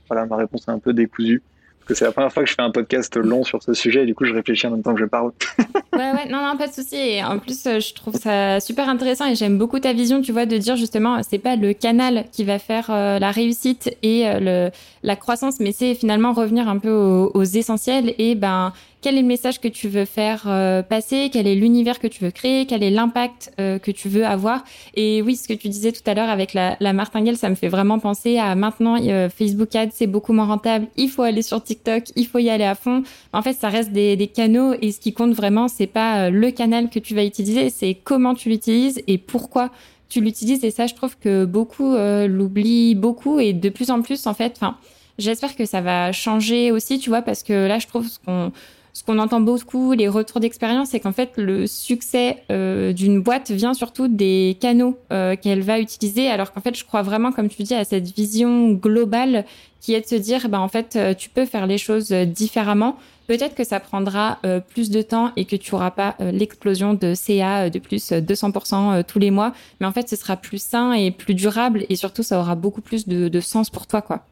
Speaker 1: Voilà, ma réponse est un peu décousue que c'est la première fois que je fais un podcast long sur ce sujet et du coup je réfléchis en même temps que je parle. <laughs>
Speaker 2: ouais, ouais, non, non, pas de souci. En plus, euh, je trouve ça super intéressant et j'aime beaucoup ta vision, tu vois, de dire justement, c'est pas le canal qui va faire euh, la réussite et euh, la croissance, mais c'est finalement revenir un peu aux, aux essentiels et ben quel est le message que tu veux faire euh, passer, quel est l'univers que tu veux créer, quel est l'impact euh, que tu veux avoir? Et oui, ce que tu disais tout à l'heure avec la, la, martingale, ça me fait vraiment penser à maintenant euh, Facebook Ads, c'est beaucoup moins rentable. Il faut aller sur TikTok, il faut y aller à fond. En fait, ça reste des, des canaux et ce qui compte vraiment, c'est pas le canal que tu vas utiliser, c'est comment tu l'utilises et pourquoi tu l'utilises. Et ça, je trouve que beaucoup l'oublient beaucoup et de plus en plus, en fait, enfin. J'espère que ça va changer aussi, tu vois, parce que là, je trouve qu'on ce qu'on entend beaucoup, les retours d'expérience, c'est qu'en fait, le succès euh, d'une boîte vient surtout des canaux euh, qu'elle va utiliser, alors qu'en fait, je crois vraiment, comme tu dis, à cette vision globale qui est de se dire, bah, en fait, euh, tu peux faire les choses différemment. Peut-être que ça prendra plus de temps et que tu auras pas l'explosion de CA de plus 200% tous les mois, mais en fait, ce sera plus sain et plus durable et surtout, ça aura beaucoup plus de, de sens pour toi, quoi.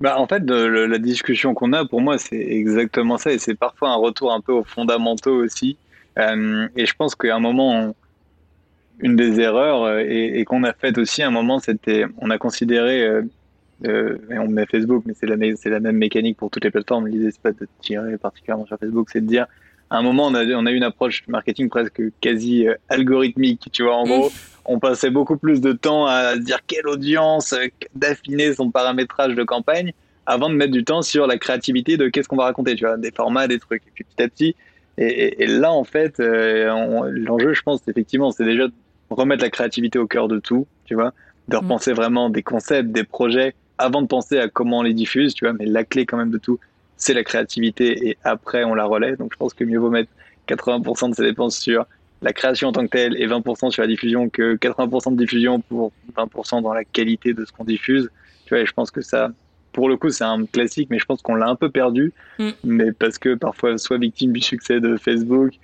Speaker 1: Bah, en fait, la discussion qu'on a, pour moi, c'est exactement ça. Et c'est parfois un retour un peu aux fondamentaux aussi. Euh, et je pense qu'à un moment, une des erreurs, euh, et, qu'on a fait aussi à un moment, c'était, on a considéré, euh, euh, et on met Facebook, mais c'est la, c'est la même mécanique pour toutes les plateformes. L'idée, c'est pas de tirer particulièrement sur Facebook, c'est de dire, à un moment, on a, on a eu une approche marketing presque quasi algorithmique. Tu vois, en gros, on passait beaucoup plus de temps à dire quelle audience, d'affiner son paramétrage de campagne, avant de mettre du temps sur la créativité de qu'est-ce qu'on va raconter, tu vois, des formats, des trucs. Et puis petit à petit, et, là en fait, euh, l'enjeu, je pense, effectivement, c'est déjà de remettre la créativité au cœur de tout, tu vois, de repenser mm. vraiment des concepts, des projets, avant de penser à comment on les diffuse, tu vois, mais la clé quand même de tout, c'est la créativité et après on la relaie. Donc je pense que mieux vaut mettre 80% de ses dépenses sur la création en tant que telle et 20% sur la diffusion que 80% de diffusion pour 20% dans la qualité de ce qu'on diffuse. Tu vois, et je pense que ça, pour le coup, c'est un classique, mais je pense qu'on l'a un peu perdu. Mm. Mais parce que parfois, soit victime du succès de Facebook,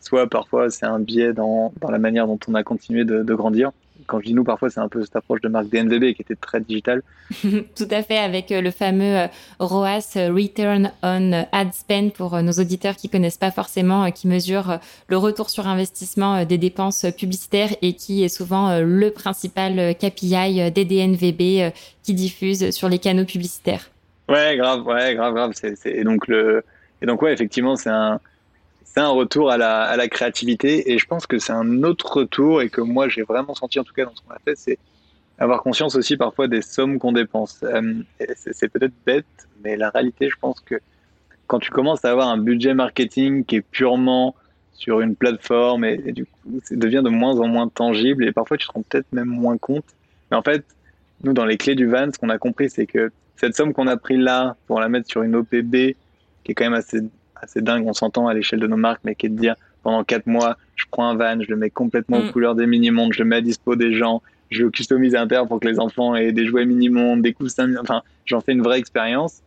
Speaker 1: soit parfois c'est un biais dans, dans, la manière dont on a continué de, de grandir quand je dis nous, parfois, c'est un peu cette approche de marque DNVB qui était très digitale. <laughs>
Speaker 2: Tout à fait, avec euh, le fameux euh, ROAS, euh, Return on Ad Spend, pour nos auditeurs qui connaissent pas forcément, qui mesure le retour sur investissement des dépenses publicitaires et qui est souvent le principal KPI des DNVB qui diffusent sur les canaux publicitaires.
Speaker 1: Ouais, grave, ouais, grave, grave. Et donc le, et donc ouais, effectivement, c'est un, c'est un retour à la, à la, créativité et je pense que c'est un autre retour et que moi j'ai vraiment senti en tout cas dans ce qu'on a fait, c'est avoir conscience aussi parfois des sommes qu'on dépense. Euh, c'est peut-être bête, mais la réalité, je pense que quand tu commences à avoir un budget marketing qui est purement sur une plateforme et, du coup, ça devient de moins en moins tangible et parfois tu te rends peut-être même moins compte. Mais en fait, nous, dans les clés du van, ce qu'on a compris, c'est que cette somme qu'on a pris là pour la mettre sur une OPB qui est quand même assez, assez dingue, on s'entend à l'échelle de nos marques, mais qui est de dire pendant quatre mois, je prends un van, je le mets complètement aux mm. couleurs des mini-mondes, je le mets à dispo des gens, je customise un terre pour que les enfants aient des jouets mini-mondes, des coussins, enfin, j'en fais une vraie expérience.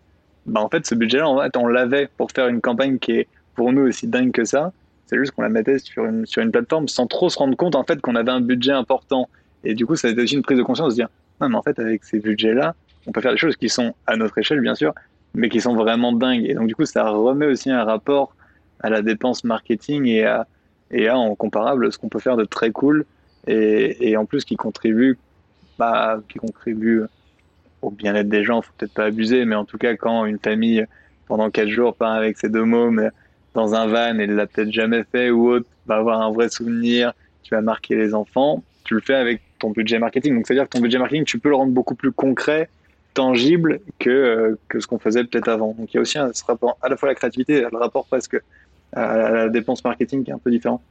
Speaker 1: Bah, en fait, ce budget-là, en fait, on l'avait pour faire une campagne qui est pour nous aussi dingue que ça. C'est juste qu'on la mettait sur une, sur une plateforme sans trop se rendre compte en fait qu'on avait un budget important. Et du coup, ça a été aussi une prise de conscience de se dire, non, mais en fait, avec ces budgets-là, on peut faire des choses qui sont à notre échelle, bien sûr, mais qui sont vraiment dingues. Et donc, du coup, ça remet aussi un rapport à la dépense marketing et à, et à en comparable ce qu'on peut faire de très cool et, et en plus qui contribue, bah, qui contribue au bien-être des gens. Faut peut-être pas abuser, mais en tout cas, quand une famille pendant quatre jours part avec ses deux mômes dans un van et l'a peut-être jamais fait ou autre, va avoir un vrai souvenir, tu vas marquer les enfants, tu le fais avec ton budget marketing. Donc, c'est-à-dire que ton budget marketing, tu peux le rendre beaucoup plus concret tangible que, euh, que ce qu'on faisait peut-être avant. Donc il y a aussi un, ce rapport à la fois à la créativité le rapport presque à la dépense marketing qui est un peu différent.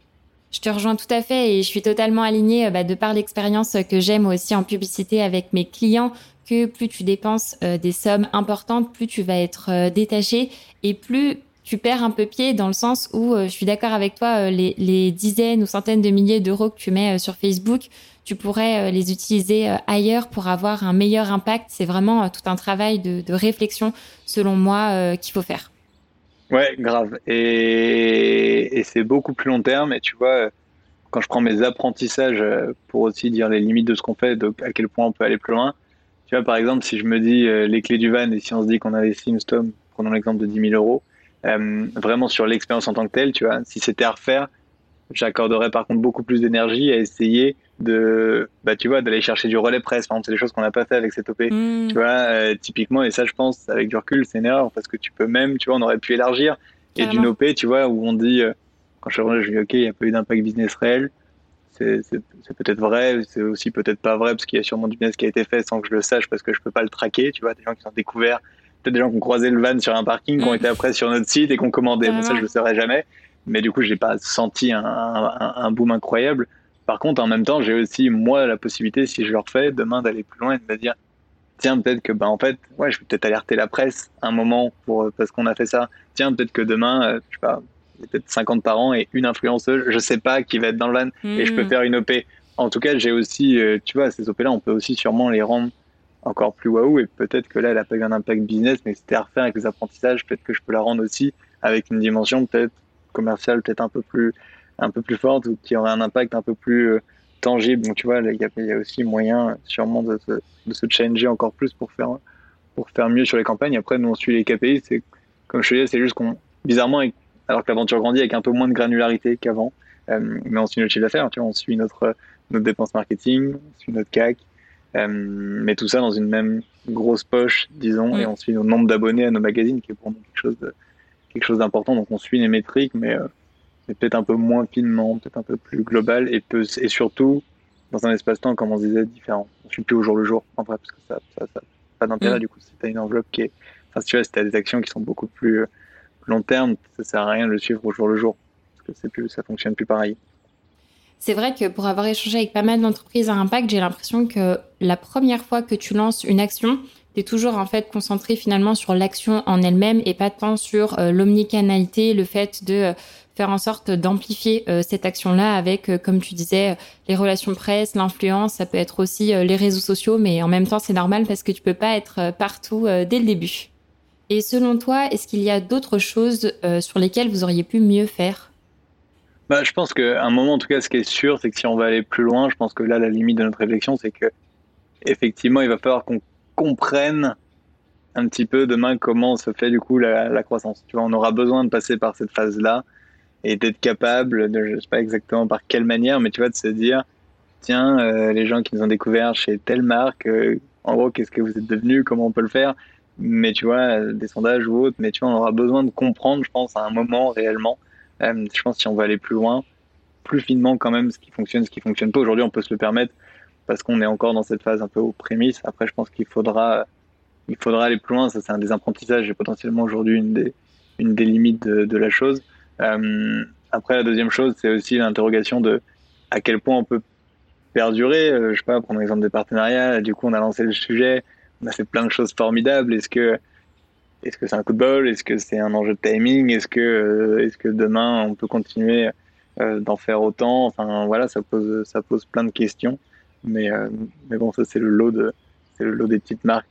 Speaker 2: Je te rejoins tout à fait et je suis totalement alignée euh, bah, de par l'expérience que j'aime aussi en publicité avec mes clients que plus tu dépenses euh, des sommes importantes, plus tu vas être détaché et plus tu perds un peu pied dans le sens où je suis d'accord avec toi, les, dizaines ou centaines de milliers d'euros que tu mets sur Facebook, tu pourrais euh, les utiliser euh, ailleurs pour avoir un meilleur impact. C'est vraiment euh, tout un travail de, réflexion, selon moi, qu'il faut faire.
Speaker 1: Ouais, grave. Et, c'est beaucoup plus long terme. Et tu vois, quand je prends mes apprentissages pour aussi dire les limites de ce qu'on fait, donc à quel point on peut aller plus loin. Tu vois, par exemple, si je me dis les clés du van et si on se dit qu'on avait Simstom, prenons l'exemple de 10 000 euros, vraiment sur l'expérience en tant que telle, tu vois, si c'était à refaire, j'accorderais par contre beaucoup plus d'énergie à essayer de bah tu vois d'aller chercher du relais presse par exemple c'est des choses qu'on n'a pas fait avec cette OP mm. tu vois euh, typiquement et ça je pense avec du recul c'est une erreur parce que tu peux même tu vois on aurait pu élargir. Et d'une OP tu vois où on dit euh, quand je suis revenu je dis ok il n'y a pas eu d'impact business réel. C'est peut-être vrai c'est aussi peut-être pas vrai parce qu'il y a sûrement du business qui a été fait sans que je le sache parce que je peux pas le traquer tu vois. Des gens qui ont découvert peut-être des gens qui ont croisé le van sur un parking qui ont mm. été après sur notre site et qui ont commandé. Bon ça je le saurais jamais mais du coup j'ai pas senti un, un, un boom incroyable par contre, en même temps, j'ai aussi, moi, la possibilité, si je le refais, demain d'aller plus loin et de me dire, tiens, peut-être que, bah, en fait, ouais, je vais peut-être alerter la presse un moment pour, parce qu'on a fait ça. Tiens, peut-être que demain, euh, je sais pas, peut-être 50 parents et une influenceuse, je sais pas, qui va être dans le van et je peux hmm. faire une OP. En tout cas, j'ai aussi, euh, tu vois, ces OP-là, on peut aussi sûrement les rendre encore plus waouh et peut-être que là, elle a pas eu un impact business, mais c'était à refaire avec les apprentissages, peut-être que je peux la rendre aussi avec une dimension peut-être commerciale, peut-être un peu plus, un peu plus forte ou qui aurait un impact un peu plus euh, tangible. Donc tu vois, il y, a aussi moyen sûrement de se, de se changer encore plus pour faire, pour faire mieux sur les campagnes. Après, nous on suit les KPI, c'est comme je te disais, c'est juste qu'on bizarrement, alors que l'aventure grandit avec un peu moins de granularité qu'avant, euh, mais on suit notre chiffre d'affaires, tu vois, on suit notre notre dépense marketing, on suit notre CAC, euh, mais tout ça dans une même grosse poche, disons, et on suit le nombre d'abonnés à nos magazines, qui est pour nous quelque chose de, quelque chose d'important. Donc on suit les métriques, mais mais peut-être un peu moins finement, peut-être un peu plus global et, peut, et surtout dans un espace-temps, comme on disait, différent. Je suis plus au jour le jour, en vrai, parce que ça n'a pas d'intérêt mm. du coup. Si tu as une enveloppe qui est. Enfin, si tu vois, si tu as des actions qui sont beaucoup plus euh, long terme, ça sert à rien de le suivre au jour le jour, parce que plus, ça fonctionne plus pareil.
Speaker 2: C'est vrai que pour avoir échangé avec pas mal d'entreprises à impact, j'ai l'impression que la première fois que tu lances une action, toujours en fait concentré finalement sur l'action en elle-même et pas tant sur euh, l'omnicanalité, le fait de euh, faire en sorte d'amplifier euh, cette action-là avec, comme tu disais, les relations presse, l'influence, ça peut être aussi les réseaux sociaux, mais en même temps, c'est normal parce que tu peux pas être partout dès le début. Et selon toi, est-ce qu'il y a d'autres choses sur lesquelles vous auriez pu mieux faire?
Speaker 1: Bah, Je pense qu'à un moment, en tout cas, ce qui est sûr, c'est que si on va aller plus loin, je pense que là, la limite de notre réflexion, c'est que effectivement, il va falloir qu'on comprenne un petit peu demain comment se fait du coup la, croissance. Tu vois, on aura besoin de passer par cette phase-là et d'être capable de, je sais pas exactement par quelle manière, mais tu vois, de se dire, tiens, euh, les gens qui nous ont découvert chez telle marque, euh, en gros, qu'est-ce que vous êtes devenus, comment on peut le faire, mais tu vois, des sondages ou autres, mais tu vois, on aura besoin de comprendre, je pense, à un moment réellement. Euh, je pense si on veut aller plus loin, plus finement quand même, ce qui fonctionne, ce qui fonctionne pas. Aujourd'hui, on peut se le permettre parce qu'on est encore dans cette phase un peu aux prémices. Après, je pense qu'il faudra, il faudra aller plus loin. Ça, c'est un des apprentissages et potentiellement aujourd'hui une des, une des limites de, la chose. Euh, après, la deuxième chose, c'est aussi l'interrogation de à quel point on peut perdurer. Euh, je sais pas, prendre l'exemple des partenariats. Du coup, on a lancé le sujet. on a fait plein de choses formidables. Est-ce que est-ce que c'est un coup de bol? Est-ce que c'est un enjeu de timing? Est-ce que est-ce que demain on peut continuer d'en faire autant? Enfin voilà, ça pose ça pose plein de questions. Mais mais bon, ça c'est le lot de c'est le lot des petites marques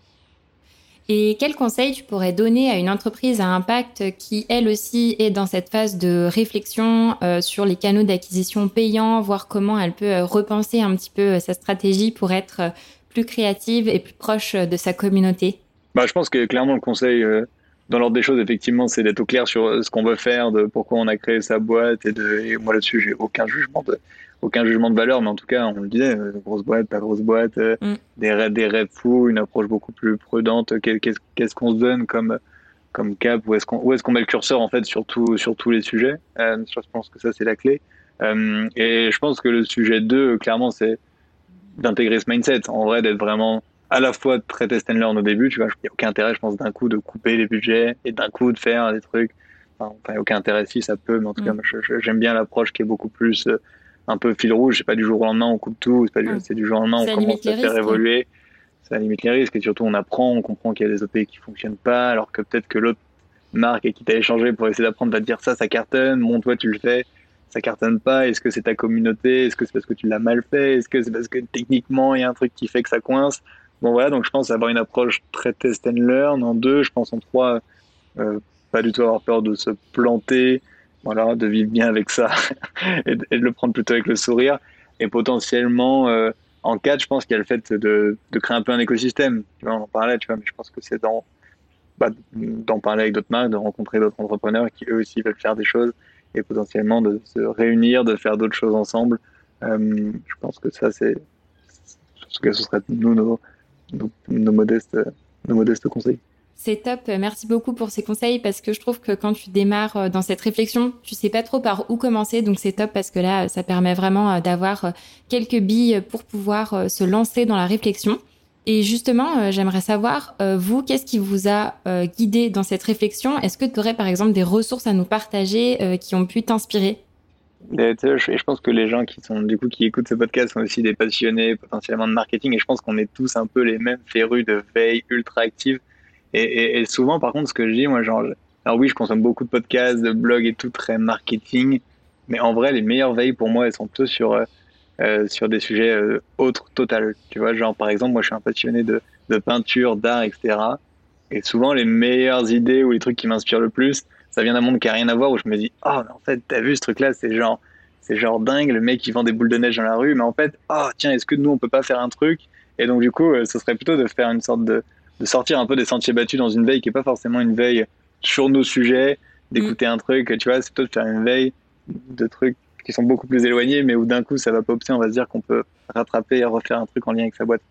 Speaker 2: et quel conseil tu pourrais donner à une entreprise à impact qui, elle aussi, est dans cette phase de réflexion euh, sur les canaux d'acquisition payants, voir comment elle peut euh, repenser un petit peu euh, sa stratégie pour être plus créative et plus proche de sa communauté?
Speaker 1: Bah, Je pense que clairement le conseil, dans l'ordre des choses, effectivement, c'est d'être au clair sur ce qu'on veut faire, de pourquoi on a créé sa boîte. Et, de, et moi là-dessus, j'ai aucun jugement de, aucun jugement de valeur, mais en tout cas, on le disait, euh, grosse boîte, pas grosse boîte, euh, mm. des, rêves, des rêves fous, une approche beaucoup plus prudente. Qu'est-ce qu'on se donne comme, comme cap? Où est-ce qu'on est qu'on met le curseur en fait sur, sur tous les sujets? Euh, Je pense que ça, c'est la clé. et je pense que le sujet 2, clairement, c'est d'intégrer ce mindset. En vrai, d'être vraiment à la fois très test and learn au début, tu vois, il n'y a aucun intérêt, je pense, d'un coup de couper les budgets et d'un coup de faire des trucs. Enfin, il n'y a aucun intérêt si ça peut, mais en tout mm. cas, j'aime bien l'approche qui est beaucoup plus un peu fil rouge. C'est pas du jour au lendemain on coupe tout, c'est, du, du jour au lendemain on commence à faire évoluer. Ça limite les risques et surtout on apprend, on comprend qu'il y a des OP qui fonctionnent pas, alors que peut-être que l'autre marque et qui t'a échangé pour essayer d'apprendre va te dire ça, ça cartonne, bon toi tu le fais, ça cartonne pas. Est-ce que c'est ta communauté? Est-ce que c'est parce que tu l'as mal fait? Est-ce que c'est parce que techniquement il y a un truc qui fait que ça coince? Bon voilà, donc je pense avoir une approche très test and learn. En deux, je pense en trois, euh, pas du tout avoir peur de se planter, voilà, de vivre bien avec ça <laughs> et, de, le prendre plutôt avec le sourire. Et potentiellement, euh, en quatre, je pense qu'il y a le fait de, de, créer un peu un écosystème. Tu vois, on en parlait, tu vois, mais je pense que c'est bah, d'en parler avec d'autres marques, de rencontrer d'autres entrepreneurs qui eux aussi veulent faire des choses et potentiellement de se réunir, de faire d'autres choses ensemble. Euh, je pense que ça, c'est ce que ce serait nous nos, nos modestes, nos modestes conseils.
Speaker 2: C'est top. Merci beaucoup pour ces conseils parce que je trouve que quand tu démarres euh, dans cette réflexion, tu sais pas trop par où commencer. Donc c'est top parce que là, ça permet vraiment euh, d'avoir euh, quelques billes pour pouvoir se lancer dans la réflexion. Et justement, j'aimerais savoir, vous, qu'est-ce qui vous a guidé dans cette réflexion? Est-ce que tu aurais par exemple des ressources à nous partager qui ont pu t'inspirer?
Speaker 1: Je pense que les gens qui sont du coup qui écoutent ce podcast sont aussi des passionnés potentiellement de marketing et je pense qu'on est tous un peu les mêmes férus de veille ultra active et, souvent, par contre, ce que je dis, moi, genre, alors oui, je consomme beaucoup de podcasts, de blogs et tout, très marketing, mais en vrai, les meilleures veilles pour moi, elles sont plutôt sur, euh, euh, sur des sujets euh, autres, total. Tu vois, genre, par exemple, moi, je suis un passionné de, de peinture, d'art, etc. Et souvent, les meilleures idées ou les trucs qui m'inspirent le plus, ça vient d'un monde qui a rien à voir où je me dis, oh, mais en fait, t'as vu ce truc-là, c'est genre, c'est genre dingue, le mec qui vend des boules de neige dans la rue, mais en fait, oh, tiens, est-ce que nous, on peut pas faire un truc? Et donc, du coup, ce serait plutôt de faire une sorte de, de sortir un peu des sentiers battus dans une veille qui est pas forcément une veille sur nos sujets, d'écouter mm. un truc, tu vois, c'est plutôt de faire une veille de trucs qui sont beaucoup plus éloignés, mais où d'un coup ça va popser, on va se dire qu'on peut rattraper et refaire un truc en lien avec sa boîte.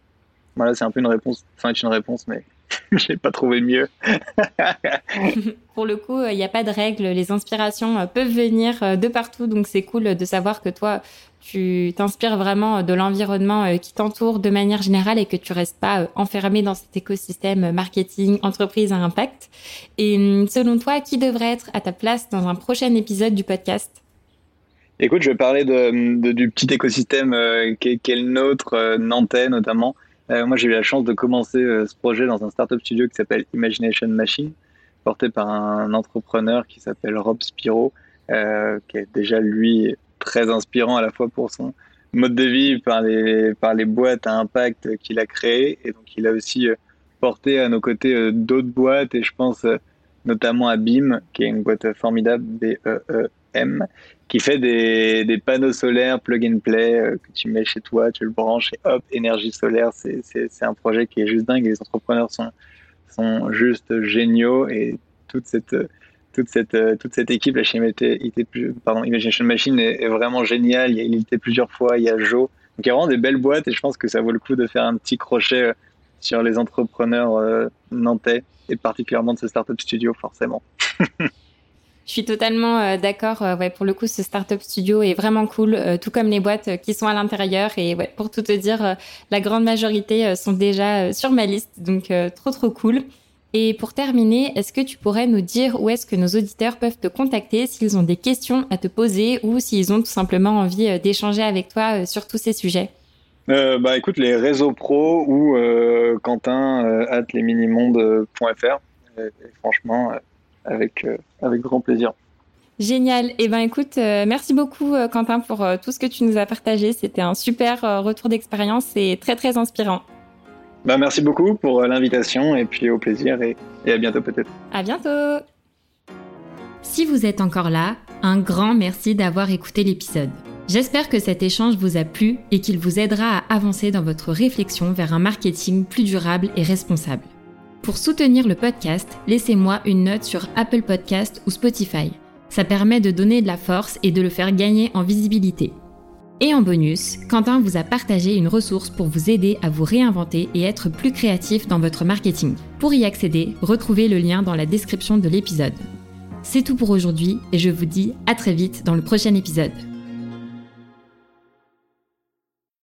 Speaker 1: Voilà, c'est un peu une réponse, enfin, une réponse, mais <laughs> j'ai pas trouvé mieux. <laughs>
Speaker 2: Pour le coup, il n'y a pas de règles. Les inspirations euh, peuvent venir euh, de partout. Donc, c'est cool de savoir que toi, tu t'inspires vraiment de l'environnement euh, qui t'entoure de manière générale et que tu restes pas enfermé dans cet écosystème marketing, entreprise à impact. Et hum, selon toi, qui devrait être à ta place dans un prochain épisode du podcast?
Speaker 1: Écoute, je vais parler de, du petit écosystème qu'est le nôtre, nantais notamment. Euh, moi, j'ai eu la chance de commencer euh, ce projet dans un startup studio qui s'appelle Imagination Machine, porté par un entrepreneur qui s'appelle Rob Spiro, euh, qui est déjà lui très inspirant à la fois pour son mode de vie, par les, par les boîtes à impact qu'il a créées. Et donc, il a aussi porté à nos côtés d'autres boîtes, et je pense notamment à BIM, qui est une boîte formidable, B-E-E-M, qui fait des, panneaux solaires plug and play euh, que tu mets chez toi, tu le branches et hop, énergie solaire. C'est un projet qui est juste dingue. Les entrepreneurs sont, sont juste géniaux et toute cette, toute cette, toute cette équipe, la pardon, Imagination Machine est, vraiment géniale. Il il plusieurs fois, il y a Joe. Donc il y a vraiment des belles boîtes et je pense que ça vaut le coup de faire un petit crochet euh, sur les entrepreneurs euh, nantais et particulièrement de ce startup studio forcément. <laughs>
Speaker 2: Je suis totalement euh, d'accord. Euh, pour le coup, ce startup studio est vraiment cool, euh, tout comme les boîtes qui sont à l'intérieur. Et pour tout te dire, la grande majorité sont déjà sur ma liste, donc trop trop cool. Et pour terminer, est-ce que tu pourrais nous dire où est-ce que nos auditeurs peuvent te contacter s'ils ont des questions à te poser ou s'ils ont tout simplement envie d'échanger avec toi sur tous ces sujets?
Speaker 1: Bah écoute, les réseaux pro ou Quentin at lesminimondes.fr. franchement, avec, avec grand plaisir.
Speaker 2: Génial. Eh ben écoute, merci beaucoup Quentin pour tout ce que tu nous as partagé. C'était un super retour d'expérience et très très inspirant.
Speaker 1: Bah, merci beaucoup pour l'invitation et puis au plaisir et, et à bientôt peut-être.
Speaker 2: À bientôt. Si vous êtes encore là, un grand merci d'avoir écouté l'épisode. J'espère que cet échange vous a plu et qu'il vous aidera à avancer dans votre réflexion vers un marketing plus durable et responsable. Pour soutenir le podcast, laissez-moi une note sur Apple Podcast ou Spotify. Ça permet de donner de la force et de le faire gagner en visibilité. Et en bonus, Quentin vous a partagé une ressource pour vous aider à vous réinventer et être plus créatif dans votre marketing. Pour y accéder, retrouvez le lien dans la description de l'épisode. C'est tout pour aujourd'hui et je vous dis à très vite dans le prochain épisode.